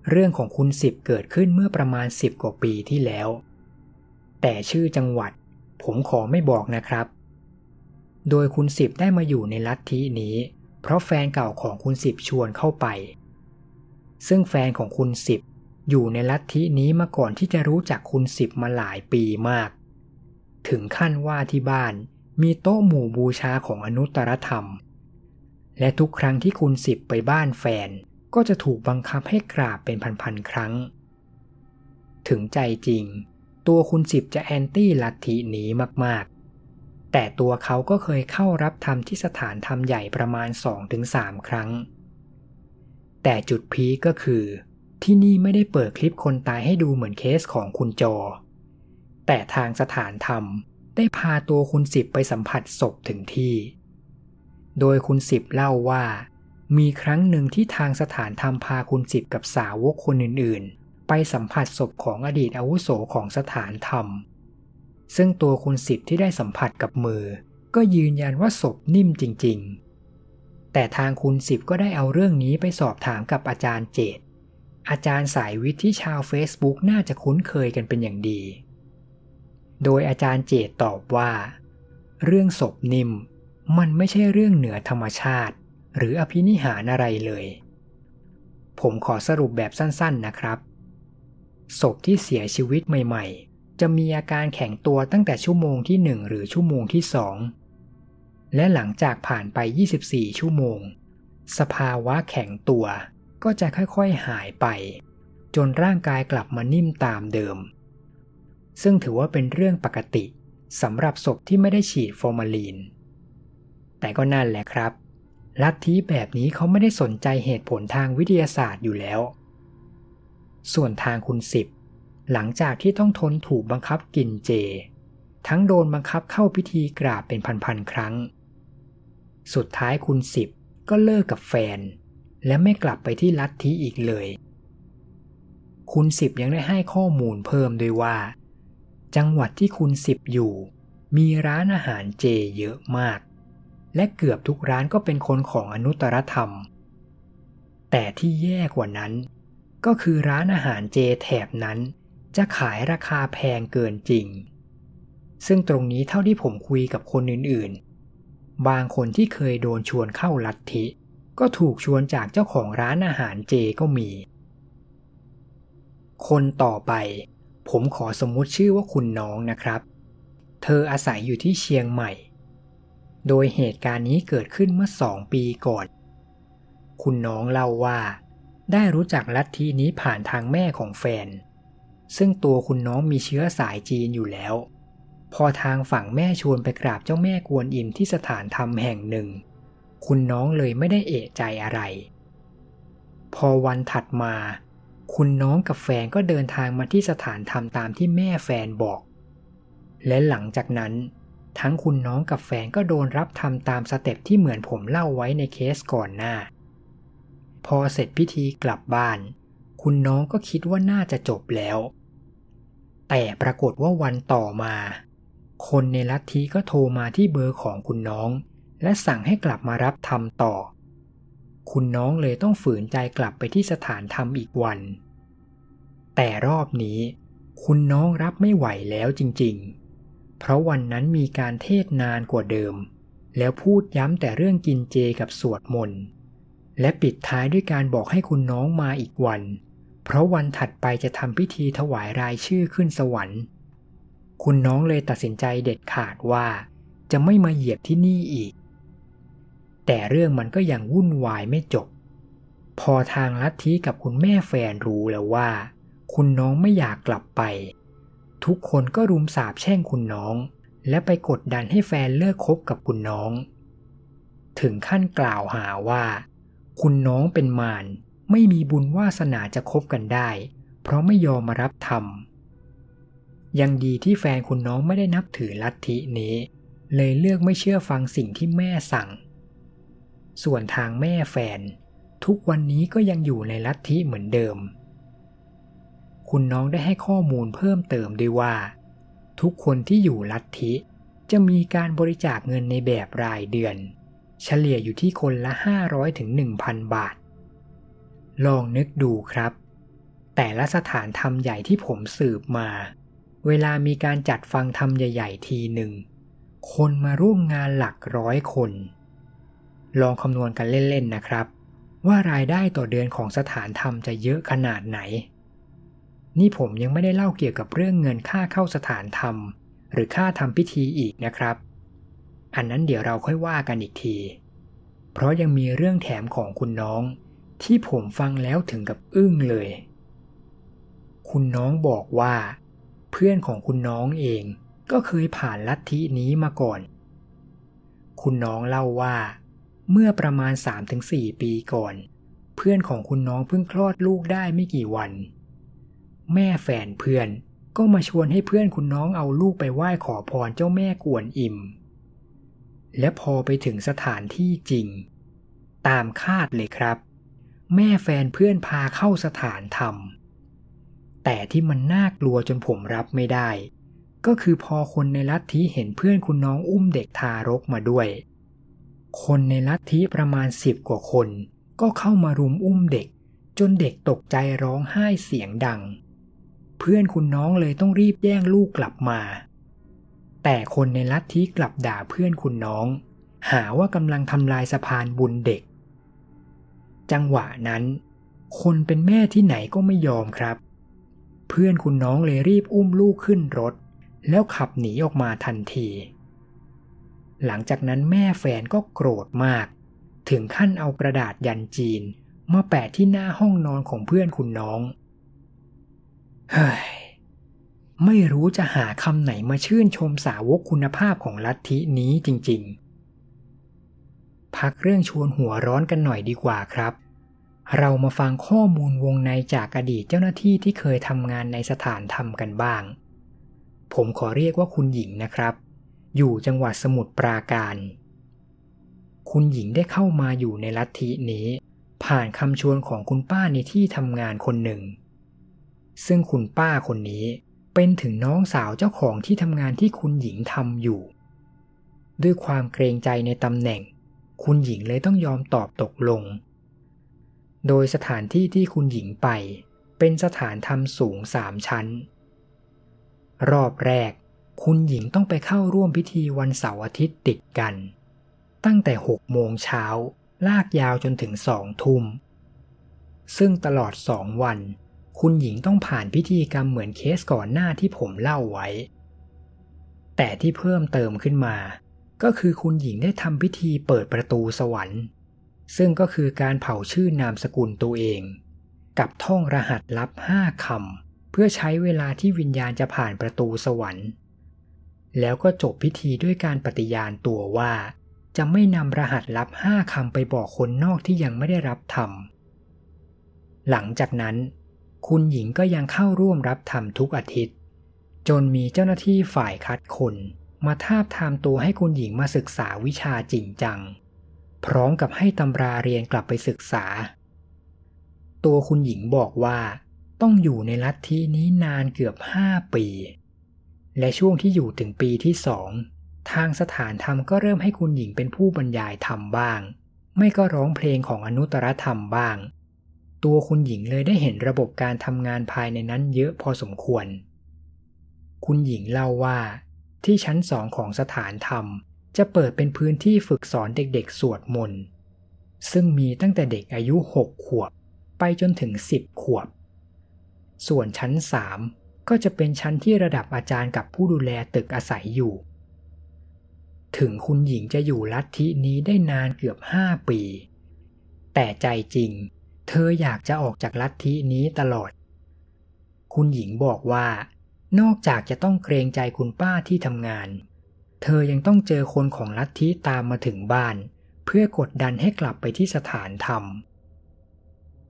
[SPEAKER 5] เรื่องของคุณสิบเกิดขึ้นเมื่อประมาณสิบกว่าปีที่แล้ว แต่ชื่อจังหวัด ผมขอไม่บอกนะครับ โดยคุณสิบได้มาอยู่ในลัทธินี้ เพราะแฟนเก่าของคุณสิบชวนเข้าไป ซึ่งแฟนของคุณสิบอยู่ในลัทธินี้มาก่อนที่จะรู้จักคุณสิบมาหลายปีมาก ถึงขั้นว่าที่บ้านมีโต๊ะหมู่บูชาของอนุตตรธรรม และทุกครั้งที่คุณสิบไปบ้านแฟน ก็จะถูกบังคับให้กราบเป็นพันๆครั้ง ถึงใจจริง ตัวคุณสิบจะแอนตี้ลัทธินี้มากๆ แต่ตัวเขาก็เคยเข้ารับธรรมที่สถานธรรมใหญ่ประมาณ 2-3 ครั้ง แต่จุดพีก็คือ ที่นี่ไม่ได้เปิดคลิปคนตายให้ดูเหมือนเคสของคุณจอ แต่ทางสถานธรรมได้พาตัวคุณสิบไปสัมผัสศพถึงที่ โดยคุณสิบเล่าว่า มีครั้งหนึ่งที่ทางสถานธรรมพาคุณสิบกับสาวกคนอื่นๆ ไปสัมผัสศพของอดีตอาวุโสของสถานธรรม ซึ่งตัวคุณสิบที่ได้สัมผัสกับมือ ก็ยืนยันว่าศพนิ่มจริง ๆ แต่ทางคุณสิบก็ได้เอาเรื่องนี้ไปสอบถามกับอาจารย์เจตอาจารย์สายวิทย์ที่ชาว Facebook น่าจะคุ้นเคยกันเป็นอย่างดี โดยอาจารย์เจตตอบว่า เรื่องศพนิ่ม มันไม่ใช่เรื่องเหนือธรรมชาติ หรืออภินิหารอะไรเลย ผมขอสรุปแบบสั้นๆนะครับ ศพที่เสียชีวิตใหม่ ๆ จะมีอาการแข็งตัวตั้งแต่ชั่วโมงที่ 1 หรือชั่วโมงที่ 2 และหลังจากผ่านไป 24 ชั่วโมง สภาวะแข็งตัวก็จะค่อยๆหายไป จนร่างกายกลับมานิ่มตามเดิม ซึ่งถือว่าเป็นเรื่องปกติสำหรับศพที่ไม่ได้ฉีดฟอร์มาลีน แต่ก็นั่นแหละครับ ลัทธิแบบนี้เขาไม่ได้สนใจเหตุผลทางวิทยาศาสตร์อยู่แล้ว ส่วนทางคุณสิบหลังจากที่ต้องทนถูกบังคับกินเจ ทั้งโดนบังคับเข้าพิธีกราบเป็นพันๆครั้ง สุดท้ายคุณสิบก็เลิกกับแฟน และไม่กลับไปที่ลัทธิอีกเลย คุณสิบยังได้ให้ข้อมูลเพิ่มด้วยว่า จังหวัดที่คุณสิบอยู่ มีร้านอาหารเจเยอะมาก และเกือบทุกร้านก็เป็นคนของอนุตตรธรรม แต่ที่แย่กว่านั้น ก็คือร้านอาหารเจแถบนั้น จะขายราคาแพงเกินจริง ซึ่งตรงนี้เท่าที่ผมคุยกับคนอื่นๆ บางคนที่เคยโดนชวนเข้าลัทธิ ก็ถูกชวนจากเจ้าของร้านอาหารเจก็มี คนต่อไป ผมขอสมมุติชื่อว่าคุณน้องนะครับ เธออาศัยอยู่ที่เชียงใหม่ โดยเหตุการณ์นี้เกิดขึ้นเมื่อสองปีก่อน คุณน้องเล่าว่า ได้รู้จักลัทธินี้ผ่านทางแม่ของแฟน ซึ่งตัวคุณน้องมีเชื้อสายจีนอยู่แล้ว พอทางฝั่งแม่ชวนไปกราบเจ้าแม่กวนอิมที่สถานธรรมแห่งหนึ่ง คุณน้องเลยไม่ได้เอะใจอะไร พอวันถัดมา คุณน้องกับแฟนก็เดินทางมาที่สถานธรรมตามที่แม่แฟนบอก และหลังจากนั้น ทั้งคุณน้องกับแฟนก็โดนรับทำตามสเต็ปที่เหมือนผมเล่าไว้ในเคสก่อนหน้า พอเสร็จพิธีกลับบ้าน คุณน้องก็คิดว่าน่าจะจบแล้ว แต่ปรากฏว่าวันต่อมา คนในลัทธิก็โทรมาที่เบอร์ของคุณน้อง และสั่งให้กลับมารับธรรมต่อ คุณน้องเลยต้องฝืนใจกลับไปที่สถานธรรมอีกวัน แต่รอบนี้ คุณน้องรับไม่ไหวแล้วจริง ๆ เพราะวันนั้นมีการเทศนานกว่าเดิม แล้วพูดย้ำแต่เรื่องกินเจกับสวดมนต์และปิดท้ายด้วยการบอกให้คุณน้องมาอีกวัน เพราะวันถัดไปจะทำพิธีถวายรายชื่อขึ้นสวรรค์ คุณน้องเลยตัดสินใจเด็ดขาดว่า จะไม่มาเหยียบที่นี่อีก แต่เรื่องมันก็ยังวุ่นวายไม่จบ พอทางลัทธิกับคุณแม่แฟนรู้แล้วว่า คุณน้องไม่อยากกลับไป ทุกคนก็รุมสาบแช่งคุณน้อง และไปกดดันให้แฟนเลิกคบกับคุณน้อง ถึงขั้นกล่าวหาว่า คุณน้องเป็นมารไม่มีบุญวาสนาจะคบกันได้ เพราะไม่ยอมมารับธรรมยังดีที่แฟนคุณน้องไม่ได้นับถือลัทธินี้ เลยเลือกไม่เชื่อฟังสิ่งที่แม่สั่ง ส่วนทางแม่แฟน ทุกวันนี้ก็ยังอยู่ในลัทธิเหมือนเดิม คุณน้องได้ให้ข้อมูลเพิ่มเติมด้วยว่า ทุกคนที่อยู่ลัทธิจะมีการบริจาคเงินในแบบรายเดือน เฉลี่ยอยู่ที่คนละ 500ถึง1,000 บาท ลองนึกดูครับ แต่ละสถานธรรมใหญ่ที่ผมสืบมา เวลามีการจัดฟังธรรมใหญ่ ๆ ทีหนึ่ง คนมาร่วมงานหลักร้อยคน ลองคำนวณกันเล่น ๆ นะครับ ว่ารายได้ต่อเดือนของสถานธรรมจะเยอะขนาดไหน นี่ผมยังไม่ได้เล่าเกี่ยวกับเรื่องเงินค่าเข้าสถานธรรม หรือค่าทำพิธีอีกนะครับ อันนั้นเดี๋ยวเราค่อยว่ากันอีกที เพราะยังมีเรื่องแถมของคุณน้อง ที่ผมฟังแล้วถึงกับอึ้งเลย คุณน้องบอกว่า เพื่อนของคุณน้องเองก็เคยผ่านลัทธินี้มาก่อน คุณน้องเล่าว่า เมื่อประมาณ 3-4 ปีก่อน เพื่อนของคุณน้องเพิ่งคลอดลูกได้ไม่กี่วัน แม่แฟนเพื่อน ก็มาชวนให้เพื่อนคุณน้องเอาลูกไปไหว้ขอพรเจ้าแม่กวนอิม และพอไปถึงสถานที่จริง ตามคาดเลยครับ แม่แฟนเพื่อนพาเข้าสถานธรรม แต่ที่มันน่ากลัวจนผมรับไม่ได้ ก็คือพอคนในลัทธิเห็นเพื่อนคุณน้องอุ้มเด็กทารกมาด้วย คนในลัทธิประมาณสิบกว่าคน ก็เข้ามารุมอุ้มเด็กจนเด็กตกใจร้องไห้เสียงดัง เพื่อนคุณน้องเลยต้องรีบแย่งลูกกลับมา แต่คนในลัทธิกลับด่าเพื่อนคุณน้อง หาว่ากำลังทำลายสะพานบุญเด็ก จังหวะนั้น คนเป็นแม่ที่ไหนก็ไม่ยอมครับ เพื่อนคุณน้องเลยรีบอุ้มลูกขึ้นรถ แล้วขับหนีออกมาทันที หลังจากนั้นแม่แฟนก็โกรธมาก ถึงขั้นเอากระดาษยันจีนมาแปะที่หน้าห้องนอนของเพื่อนคุณน้อง เฮ้ยไม่รู้จะหาคำไหนมาชื่นชมสาวกคุณภาพของลัทธินี้จริงๆ พักเรื่องชวนหัวร้อนกันหน่อยดีกว่าครับ เรามาฟังข้อมูลวงในจากอดีตเจ้าหน้าที่ที่เคยทำงานในสถานธรรมกันบ้าง ผมขอเรียกว่าคุณหญิงนะครับ อยู่จังหวัดสมุทรปราการ คุณหญิงได้เข้ามาอยู่ในลัทธินี้ ผ่านคำชวนของคุณป้าในที่ทำงานคนหนึ่ง ซึ่งคุณป้าคนนี้เป็นถึงน้องสาวเจ้าของที่ทำงานที่คุณหญิงทำอยู่ ด้วยความเกรงใจในตำแหน่ง คุณหญิงเลยต้องยอมตอบตกลง โดยสถานที่ที่คุณหญิงไป เป็นสถานทำสูงสามชั้น รอบแรก คุณหญิงต้องไปเข้าร่วมพิธีวันเสาร์อาทิตย์ติดกัน ตั้งแต่หกโมงเช้าลากยาวจนถึงสองทุ่มซึ่งตลอดสองวัน คุณหญิงต้องผ่านพิธีกรรมเหมือนเคสก่อนหน้าที่ผมเล่าไว้ แต่ที่เพิ่มเติมขึ้นมา ก็คือคุณหญิงได้ทำพิธีเปิดประตูสวรรค์ ซึ่งก็คือการเผาชื่อนามสกุลตัวเอง กับท่องรหัสลับห้าคำเพื่อใช้เวลาที่วิญญาณจะผ่านประตูสวรรค์ แล้วก็จบพิธีด้วยการปฏิญาณตัวว่า จะไม่นำรหัสลับห้าคำไปบอกคนนอกที่ยังไม่ได้รับธรรมหลังจากนั้น คุณหญิงก็ยังเข้าร่วมรับธรรมทุกอาทิตย์ จนมีเจ้าหน้าที่ฝ่ายคัดคนมาทาบทามตัวให้คุณหญิงมาศึกษาวิชาจริงจัง พร้อมกับให้ตำราเรียนกลับไปศึกษา ตัวคุณหญิงบอกว่าต้องอยู่ในลัทธินี้นานเกือบห้าปี และช่วงที่อยู่ถึงปีที่สอง ทางสถานธรรมก็เริ่มให้คุณหญิงเป็นผู้บรรยายธรรมบ้าง ไม่ก็ร้องเพลงของอนุตตรธรรมบ้าง ตัวคุณหญิงเลยได้เห็นระบบการทำงานภายในนั้นเยอะพอสมควร คุณหญิงเล่าว่า ที่ชั้นสองของสถานธรรม จะเปิดเป็นพื้นที่ฝึกสอนเด็กๆ สวดมนต์ซึ่งมีตั้งแต่เด็กอายุหกขวบ ไปจนถึงสิบขวบ ส่วนชั้นสามก็จะเป็นชั้นที่ระดับอาจารย์กับผู้ดูแลตึกอาศัยอยู่ ถึงคุณหญิงจะอยู่ลัทธินี้ได้นานเกือบห้าปี แต่ใจจริง เธออยากจะออกจากลัทธินี้ตลอด คุณหญิงบอกว่า นอกจากจะต้องเกรงใจคุณป้าที่ทำงาน เธอยังต้องเจอคนของลัทธิตามมาถึงบ้าน เพื่อกดดันให้กลับไปที่สถานธรรม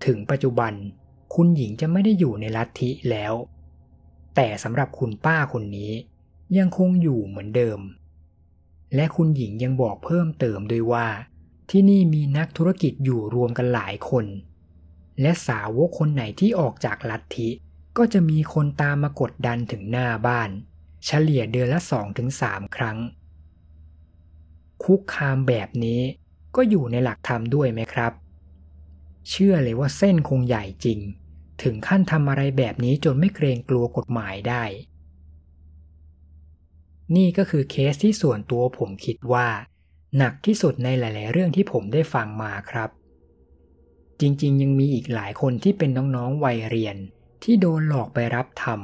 [SPEAKER 5] ถึงปัจจุบัน คุณหญิงจะไม่ได้อยู่ในลัทธิแล้ว แต่สำหรับคุณป้าคนนี้ ยังคงอยู่เหมือนเดิม และคุณหญิงยังบอกเพิ่มเติมด้วยว่าที่นี่มีนักธุรกิจอยู่รวมกันหลายคน และสาวกคนไหนที่ออกจากลัทธิ ก็จะมีคนตามมากดดันถึงหน้าบ้าน เฉลี่ยเดือนละสองถึงสามครั้ง คุกคามแบบนี้ก็อยู่ในหลักธรรมด้วยไหมครับ เชื่อเลยว่าเส้นคงใหญ่จริง ถึงขั้นทำอะไรแบบนี้จนไม่เกรงกลัวกฎหมายได้ นี่ก็คือเคสที่ส่วนตัวผมคิดว่า หนักที่สุดในหลาย ๆ เรื่องที่ผมได้ฟังมาครับ จริงๆ ยังมีอีกหลายคนที่เป็นน้องๆ วัยเรียนที่โดนหลอกไปรับธรรม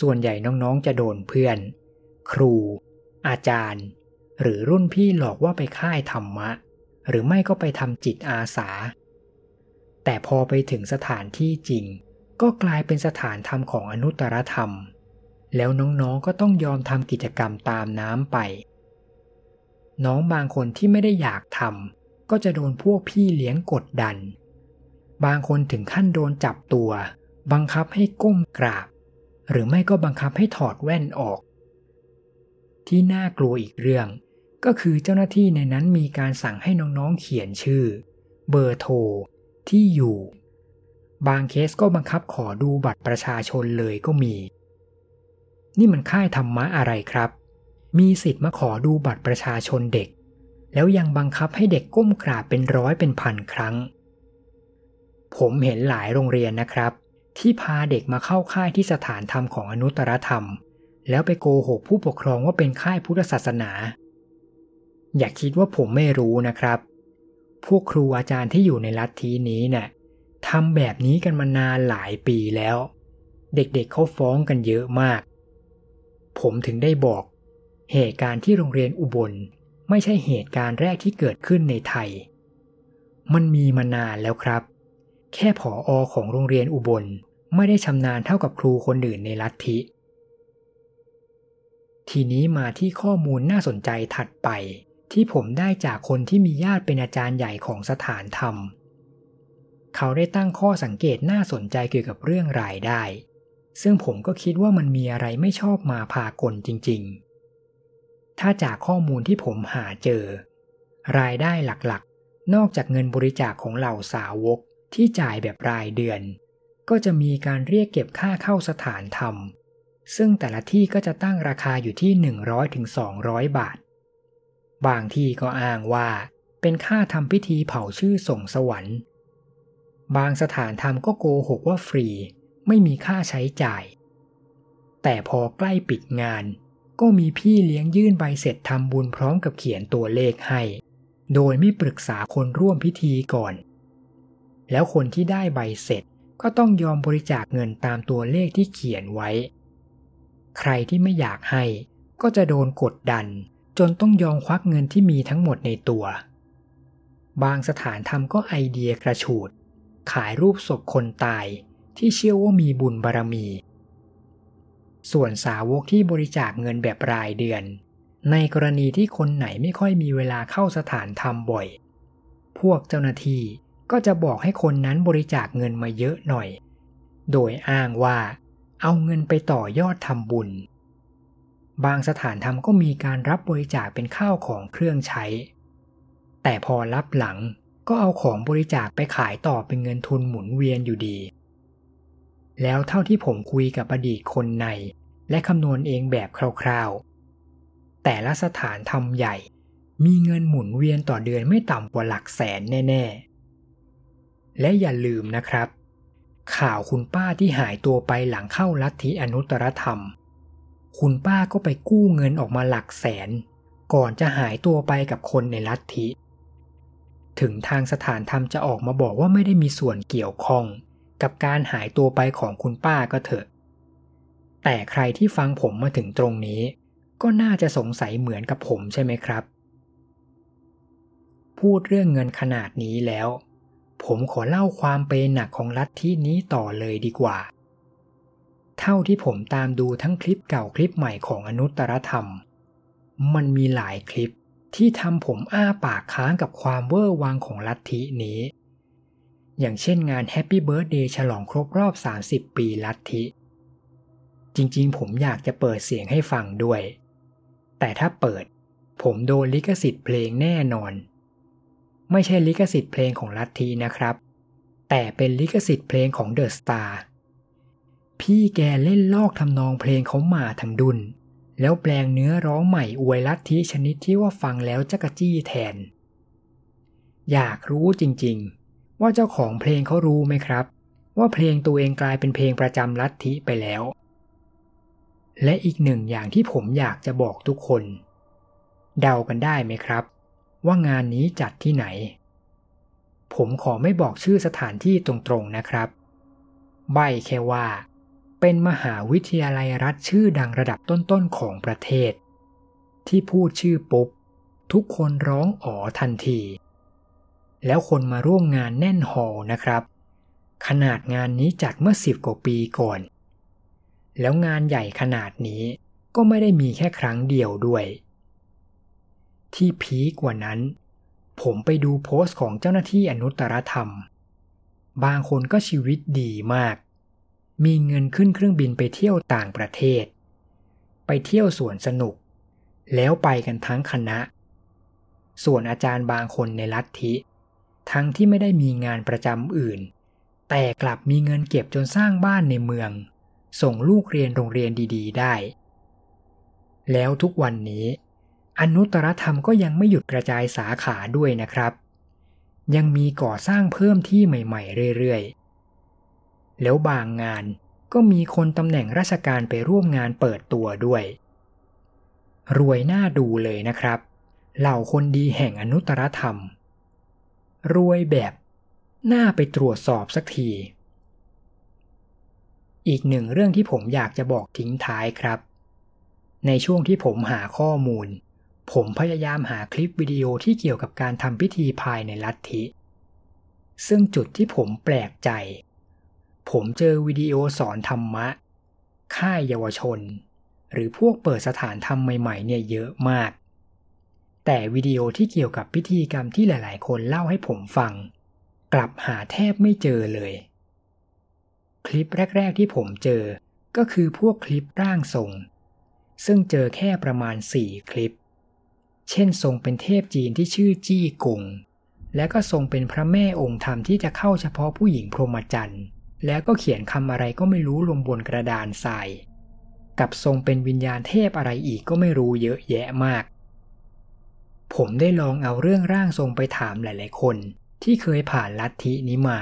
[SPEAKER 5] ส่วนใหญ่น้องๆ จะโดนเพื่อน ครู อาจารย์ หรือรุ่นพี่หลอกว่าไปค่ายธรรมะ หรือไม่ก็ไปทำจิตอาสา แต่พอไปถึงสถานที่จริง ก็กลายเป็นสถานธรรมของอนุตตรธรรม แล้วน้องๆ ก็ต้องยอมทำกิจกรรมตามน้ำไป น้องบางคนที่ไม่ได้อยากทำ ก็จะโดนพวกพี่เลี้ยงกดดัน บางคนถึงขั้นโดนจับตัว บังคับให้ก้มกราบ หรือไม่ก็บังคับให้ถอดแว่นออก ที่น่ากลัวอีกเรื่อง ก็คือเจ้าหน้าที่ในนั้นมีการสั่งให้น้องๆเขียนชื่อ เบอร์โทร ที่อยู่ บางเคสก็บังคับขอดูบัตรประชาชนเลยก็มี นี่มันค่ายธรรมะอะไรครับ มีสิทธิ์มาขอดูบัตรประชาชนเด็ก แล้วยังบังคับให้เด็กก้มกราบเป็นร้อยเป็นพันครั้ง ผมเห็นหลายโรงเรียนนะครับ ที่พาเด็กมาเข้าค่ายที่สถานธรรมของอนุตตรธรรม แล้วไปโกหกผู้ปกครองว่าเป็นค่ายพุทธศาสนา อย่าคิดว่าผมไม่รู้นะครับ พวกครูอาจารย์ที่อยู่ในลัทธินี้เนะ่ยทำแบบนี้กันมานานหลายปีแล้ว เด็กๆเเขาฟ้องกันเยอะมาก ผมถึงได้บอกเหตุการณ์ที่โรงเรียนอุบล ไม่ใช่เหตุการณ์แรกที่เกิดขึ้นในไทย มันมีมานานแล้วครับ แค่ผออของโรงเรียนอุบลไม่ได้ชำนาญเท่ากับครูคนอื่นในลัทธิ ทีนี้มาที่ข้อมูลน่าสนใจถัดไป ที่ผมได้จากคนที่มีญาติเป็นอาจารย์ใหญ่ของสถานธรรม เขาได้ตั้งข้อสังเกตน่าสนใจเกี่ยวกับเรื่องรายได้ ซึ่งผมก็คิดว่ามันมีอะไรไม่ชอบมาพากลจริง ๆ ถ้าจากข้อมูลที่ผมหาเจอ รายได้หลักๆ นอกจากเงินบริจาคของเหล่าสาวกที่จ่ายแบบรายเดือน ก็จะมีการเรียกเก็บค่าเข้าสถานธรรม ซึ่งแต่ละที่ก็จะตั้งราคาอยู่ที่ 100-200ถึง200บาท บางที่ก็อ้างว่า เป็นค่าทำพิธีเผาชื่อส่งสวรรค์ บางสถานธรรมก็โกหกว่าฟรี ไม่มีค่าใช้จ่าย แต่พอใกล้ปิดงาน ก็มีพี่เลี้ยงยื่นใบเสร็จทำบุญพร้อมกับเขียนตัวเลขให้ โดยไม่ปรึกษาคนร่วมพิธีก่อน แล้วคนที่ได้ใบเสร็จก็ต้องยอมบริจาคเงินตามตัวเลขที่เขียนไว้ ใครที่ไม่อยากให้ก็จะโดนกดดัน จนต้องยอมควักเงินที่มีทั้งหมดในตัว บางสถานทำก็ไอเดียกระฉูด ขายรูปศพคนตายที่เชื่อว่ามีบุญบารมี ส่วนสาวกที่บริจาคเงินแบบรายเดือน ในกรณีที่คนไหนไม่ค่อยมีเวลาเข้าสถานทำบ่อย พวกเจ้าหน้าที่ก็จะบอกให้คนนั้นบริจาคเงินมาเยอะหน่อย โดยอ้างว่า เอาเงินไปต่อยอดทำบุญ บางสถานทำก็มีการรับบริจาคเป็นข้าวของเครื่องใช้ แต่พอรับหลังก็เอาของบริจาคไปขายต่อเป็นเงินทุนหมุนเวียนอยู่ดี แล้วเท่าที่ผมคุยกับอดีตคนใน และคำนวณเองแบบคร่าวๆ แต่ละสถานทำใหญ่ มีเงินหมุนเวียนต่อเดือนไม่ต่ำกว่าหลักแสนแน่ ๆ และอย่าลืมนะครับ ข่าวคุณป้าที่หายตัวไปหลังเข้าลัทธิอนุตตรธรรม คุณป้าก็ไปกู้เงินออกมาหลักแสน ก่อนจะหายตัวไปกับคนในลัทธิ ถึงทางสถานธรรมจะออกมาบอกว่าไม่ได้มีส่วนเกี่ยวข้อง กับการหายตัวไปของคุณป้าก็เถอะ แต่ใครที่ฟังผมมาถึงตรงนี้ ก็น่าจะสงสัยเหมือนกับผมใช่ไหมครับ พูดเรื่องเงินขนาดนี้แล้ว ผมขอเล่าความเปย์หนักของลัทธินี้ต่อเลยดีกว่า เท่าที่ผมตามดูทั้งคลิปเก่าคลิปใหม่ของอนุตตรธรรม มันมีหลายคลิปที่ทำผมอ้าปากค้างกับความเวอร์วังของลัทธินี้ อย่างเช่นงาน happy birthday ฉลองครบรอบ 30 ปีลัทธิ จริงๆ ผมอยากจะเปิดเสียงให้ฟังด้วย แต่ถ้าเปิด ผมโดนลิขสิทธิ์เพลงแน่นอน ไม่ใช่ลิขสิทธิ์เพลงของลัทธินะครับ แต่เป็นลิขสิทธิ์เพลงของเดอะสตาร์พี่แกเล่นลอกทำนองเพลงเขามาทั้งดุนแล้วแปลงเนื้อร้องใหม่อวยลัทธิชนิดที่ว่าฟังแล้วจะกระจี้แทน อยากรู้จริงๆ ว่าเจ้าของเพลงเขารู้ไหมครับ ว่าเพลงตัวเองกลายเป็นเพลงประจำลัทธิไปแล้ว และอีกหนึ่งอย่างที่ผมอยากจะบอกทุกคน เดากันได้ไหมครับ ว่างานนี้จัดที่ไหน ผมขอไม่บอกชื่อสถานที่ตรงๆนะครับ ใบแค่ว่า เป็นมหาวิทยาลัยรัฐชื่อดังระดับต้นๆของประเทศ ที่พูดชื่อปุ๊บทุกคนร้องอ๋อทันที แล้วคนมาร่วมงานแน่นฮอลนะครับ ขนาดงานนี้จัดเมื่อสิบกว่าปีก่อน แล้วงานใหญ่ขนาดนี้ก็ไม่ได้มีแค่ครั้งเดียวด้วย ที่พีกกว่านั้น ผมไปดูโพสต์ของเจ้าหน้าที่อนุตตรธรรม บางคนก็ชีวิตดีมาก มีเงินขึ้นเครื่องบินไปเที่ยวต่างประเทศ ไปเที่ยวสวนสนุก แล้วไปกันทั้งคณะ ส่วนอาจารย์บางคนในลัทธิ ทั้งที่ไม่ได้มีงานประจำอื่น แต่กลับมีเงินเก็บจนสร้างบ้านในเมือง ส่งลูกเรียนโรงเรียนดีๆ ได้ แล้วทุกวันนี้ อนุตตรธรรมก็ยังไม่หยุดกระจายสาขาด้วยนะครับ ยังมีก่อสร้างเพิ่มที่ใหม่ ๆ เรื่อยๆ แล้วบางงานก็มีคนตำแหน่งราชการไปร่วมงานเปิดตัวด้วย รวยหน้าดูเลยนะครับ เหล่าคนดีแห่งอนุตตรธรรม รวยแบบน่าไปตรวจสอบสักที อีกหนึ่งเรื่องที่ผมอยากจะบอกทิ้งท้ายครับ ในช่วงที่ผมหาข้อมูล ผมพยายามหาคลิปวิดีโอที่เกี่ยวกับการทำพิธีภายในลัทธิ ซึ่งจุดที่ผมแปลกใจ ผมเจอวิดีโอสอนธรรมะ ค่ายเยาวชน หรือพวกเปิดสถานธรรมใหม่ๆเนี่ยเยอะมาก แต่วิดีโอที่เกี่ยวกับพิธีกรรมที่หลาย ๆ คนเล่าให้ผมฟัง กลับหาแทบไม่เจอเลย คลิปแรก ๆ ที่ผมเจอก็คือพวกคลิปร่างทรง ซึ่งเจอแค่ประมาณ 4 คลิป เช่นทรงเป็นเทพจีนที่ชื่อจี้กงและก็ทรงเป็นพระแม่องค์ธรรมที่จะเข้าเฉพาะผู้หญิงพรหมจรรย์แล้วก็เขียนคำอะไรก็ไม่รู้ลงบนกระดานทราย กับทรงเป็นวิญญาณเทพอะไรอีกก็ไม่รู้เยอะแยะมาก ผมได้ลองเอาเรื่องร่างทรงไปถามหลาย ๆ คน ที่เคยผ่านลัทธินี้มา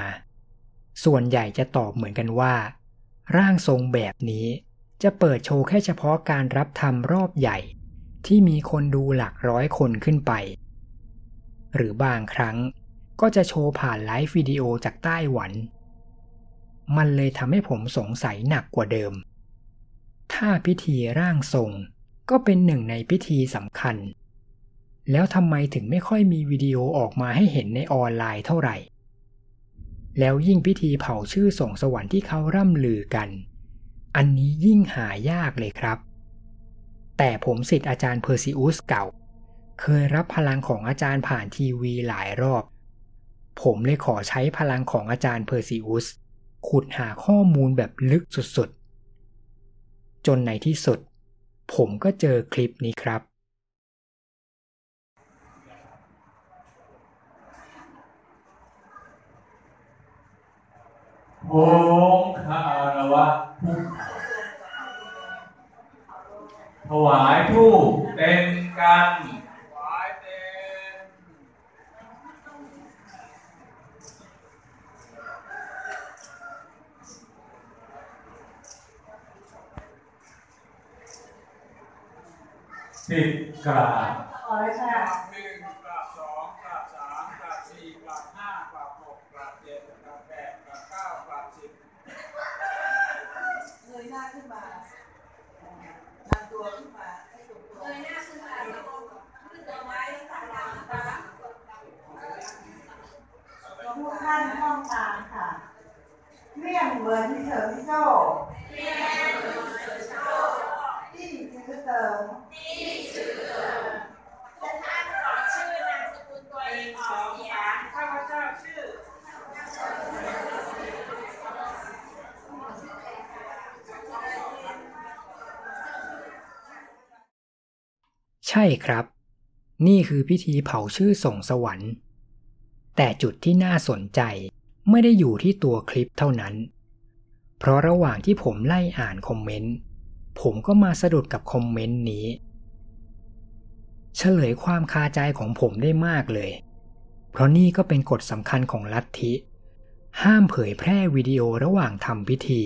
[SPEAKER 5] ส่วนใหญ่จะตอบเหมือนกันว่า ร่างทรงแบบนี้จะเปิดโชว์แค่เฉพาะการรับทำรอบใหญ่ ที่มีคนดูหลักร้อยคนขึ้นไป หรือบางครั้งก็จะโชว์ผ่านไลฟ์วิดีโอจากไต้หวัน มันเลยทำให้ผมสงสัยหนักกว่าเดิม ถ้าพิธีร่างทรงก็เป็นหนึ่งในพิธีสำคัญ แล้วทำไมถึงไม่ค่อยมีวิดีโอออกมาให้เห็นในออนไลน์เท่าไหร่ แล้วยิ่งพิธีเผาชื่อส่งสวรรค์ที่เขาร่ำลือกัน อันนี้ยิ่งหายากเลยครับ แต่ผมศิษย์อาจารย์เพอร์ซิอุสเก่า เคยรับพลังของอาจารย์ผ่านทีวีหลายรอบ ผมเลยขอใช้พลังของอาจารย์เพอร์ซิอุสขุดหาข้อมูลแบบลึกสุดๆ จนในที่สุด ผมก็เจอคลิปนี้ครับ
[SPEAKER 1] โอมคารวะถวายทูปเต็มกันสิกราบ
[SPEAKER 7] ขอเลยค่ะ
[SPEAKER 1] หนึ่งกราบสองกราบสามกราบสี่กราบห้ากราบหกกราบเจ็ดกราบแปดกราบเก้ากราบสิบ
[SPEAKER 7] เงยหน้าขึ้นมานำตัวขึ้นมาให้ตรงตัวเงยหน้าขึ้นมาแล้วก็ขึ้นตัวไม้ทั้งสามหลังนะคะทุกท่านห้องตามค่ะเรียงเหมือนที่เฉิงโจ้ที่ซื้อเติม
[SPEAKER 8] จะท่านขอชื่อนามสกุลตัวเองออกเสียง
[SPEAKER 1] ข้าพเจ้าชื่อ
[SPEAKER 5] ใช่ครับ นี่คือพิธีเผาชื่อส่งสวรรค์ แต่จุดที่น่าสนใจไม่ได้อยู่ที่ตัวคลิปเท่านั้น เพราะระหว่างที่ผมไล่อ่านคอมเมนต์ ผมก็มาสะดุดกับคอมเมนต์นี้ เฉลยความคาใจของผมได้มากเลย เพราะนี่ก็เป็นกฎสำคัญของลัทธิ ห้ามเผยแพร่วิดีโอระหว่างทำพิธี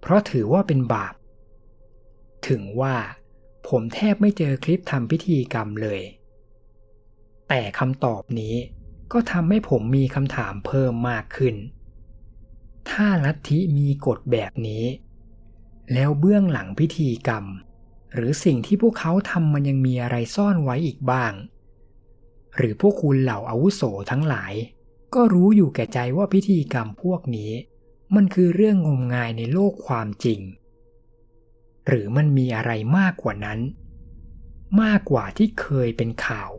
[SPEAKER 5] เพราะถือว่าเป็นบาป ถึงว่า ผมแทบไม่เจอคลิปทำพิธีกรรมเลย แต่คำตอบนี้ก็ทำให้ผมมีคำถามเพิ่มมากขึ้น ถ้าลัทธิมีกฎแบบนี้ แล้วเบื้องหลังพิธีกรรม หรือสิ่งที่พวกเขาทำมันยังมีอะไรซ่อนไว้อีกบ้าง หรือพวกคุณเหล่าอาวุโสทั้งหลาย ก็รู้อยู่แก่ใจว่าพิธีกรรมพวกนี้ มันคือเรื่องงมงายในโลกความจริง หรือมันมีอะไรมากกว่านั้น มากกว่าที่เคยเป็นข่าว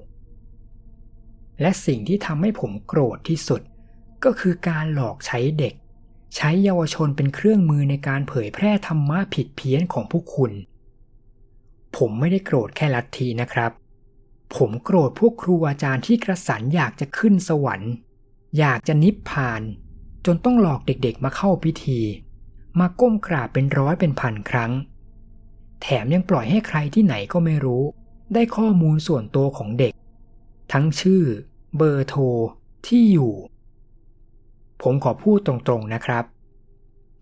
[SPEAKER 5] และสิ่งที่ทำให้ผมโกรธที่สุด ก็คือการหลอกใช้เด็ก ใช้เยาวชนเป็นเครื่องมือในการเผยแพร่ธรรมะผิดเพี้ยนของพวกคุณ ผมไม่ได้โกรธแค่ลัทธินะครับ ผมโกรธพวกครูอาจารย์ที่กระสันอยากจะขึ้นสวรรค์ อยากจะนิพพาน จนต้องหลอกเด็กๆมาเข้าพิธี มาก้มกราบเป็นร้อยเป็นพันครั้ง แถมยังปล่อยให้ใครที่ไหนก็ไม่รู้ ได้ข้อมูลส่วนตัวของเด็ก ทั้งชื่อ เบอร์โทร ที่อยู่ ผมขอพูดตรงๆนะครับ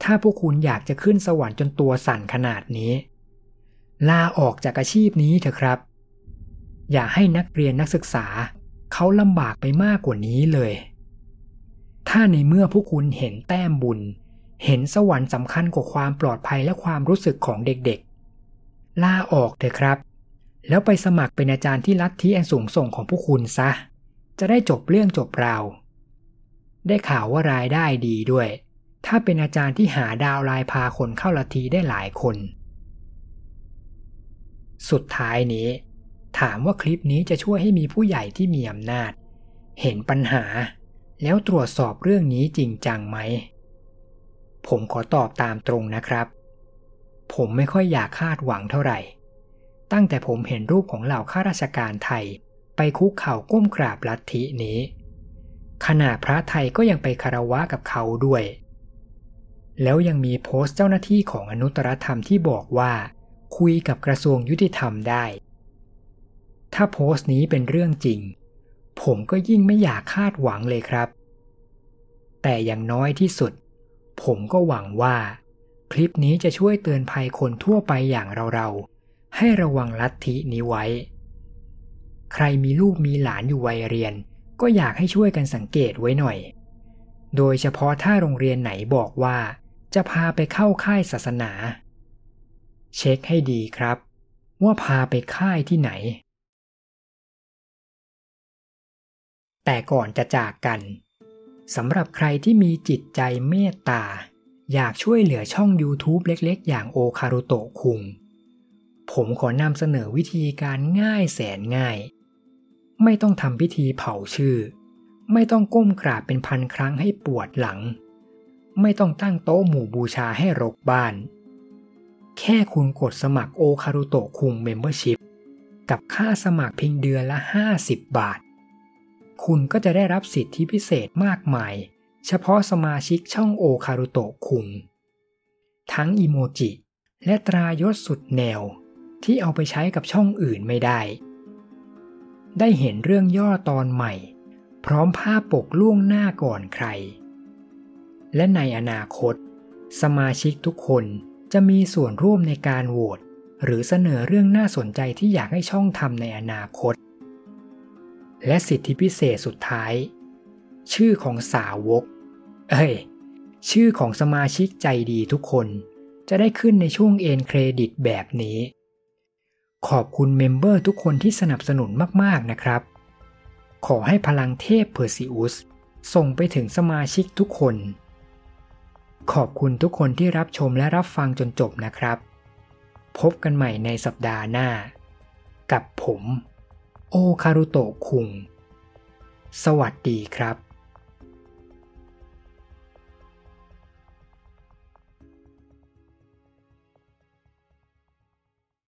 [SPEAKER 5] ถ้าพวกคุณอยากจะขึ้นสวรรค์จนตัวสั่นขนาดนี้ ลาออกจากอาชีพนี้เถอะครับ อย่าให้นักเรียนนักศึกษาเขาลำบากไปมากกว่านี้เลย ถ้าในเมื่อพวกคุณเห็นแต้มบุญ เห็นสวรรค์สำคัญกว่าความปลอดภัยและความรู้สึกของเด็กๆ ลาออกเถอะครับ แล้วไปสมัครเป็นอาจารย์ที่ลัทธิอันสูงส่งของพวกคุณซะ จะได้จบเรื่องจบราว ได้ข่าวว่ารายได้ดีด้วย ถ้าเป็นอาจารย์ที่หาดาวลายพาคนเข้าลัทธิได้หลายคน สุดท้ายนี้ ถามว่าคลิปนี้จะช่วยให้มีผู้ใหญ่ที่มีอำนาจ เห็นปัญหา แล้วตรวจสอบเรื่องนี้จริงจังไหม ผมขอตอบตามตรงนะครับ ผมไม่ค่อยอยากคาดหวังเท่าไหร่ ตั้งแต่ผมเห็นรูปของเหล่าข้าราชการไทย ไปคุกเข่าก้มกราบลัทธินี้ ขณะพระไทยก็ยังไปคารวะกับเขาด้วย แล้วยังมีโพสต์เจ้าหน้าที่ของอนุตตรธรรมที่บอกว่า คุยกับกระทรวงยุติธรรมได้ ถ้าโพสต์นี้เป็นเรื่องจริง ผมก็ยิ่งไม่อยากคาดหวังเลยครับ แต่อย่างน้อยที่สุด ผมก็หวังว่า คลิปนี้จะช่วยเตือนภัยคนทั่วไปอย่างเราๆ ให้ระวังลัทธินี้ไว้ ใครมีลูกมีหลานอยู่วัยเรียน ก็อยากให้ช่วยกันสังเกตไว้หน่อย โดยเฉพาะถ้าโรงเรียนไหนบอกว่า จะพาไปเข้าค่ายศาสนา เช็คให้ดีครับ ว่าพาไปค่ายที่ไหน แต่ก่อนจะจากกันสำหรับใครที่มีจิตใจเมตตา อยากช่วยเหลือช่อง YouTube เล็กๆ อย่างโอคารุโตะคุง ผมขอนำเสนอวิธีการง่ายแสนง่าย ไม่ต้องทำพิธีเผาชื่อ ไม่ต้องก้มกราบเป็นพันครั้งให้ปวดหลัง ไม่ต้องตั้งโต๊ะหมู่บูชาให้รกบ้าน แค่คุณกดสมัครโอคารุโตะคุงเมมเบอร์ชิพกับค่าสมัครเพียงเดือนละ 50 บาท คุณก็จะได้รับสิทธิพิเศษมากมาย เฉพาะสมาชิกช่องโอคารุโตะคุง ทั้งอีโมจิ และตรายศสุดแนวที่เอาไปใช้กับช่องอื่นไม่ได้ ได้เห็นเรื่องย่อตอนใหม่ พร้อมภาพปกล่วงหน้าก่อนใคร และในอนาคต สมาชิกทุกคนจะมีส่วนร่วมในการโหวตหรือเสนอเรื่องน่าสนใจที่อยากให้ช่องทำในอนาคต และสิทธิพิเศษสุดท้าย ชื่อของสาวก เอ้ย ชื่อของสมาชิกใจดีทุกคน จะได้ขึ้นในช่วงเอ็นเครดิตแบบนี้ ขอบคุณ member ทุกคนที่สนับสนุนมากๆนะครับ ขอให้พลังเทพเพอร์ซิอุสส่งไปถึงสมาชิกทุกคน ขอบคุณทุกคนที่รับชมและรับฟังจนจบนะครับ พบกันใหม่ในสัปดาห์หน้า กับผม โอคารุโตะคุง สวัสดีครับ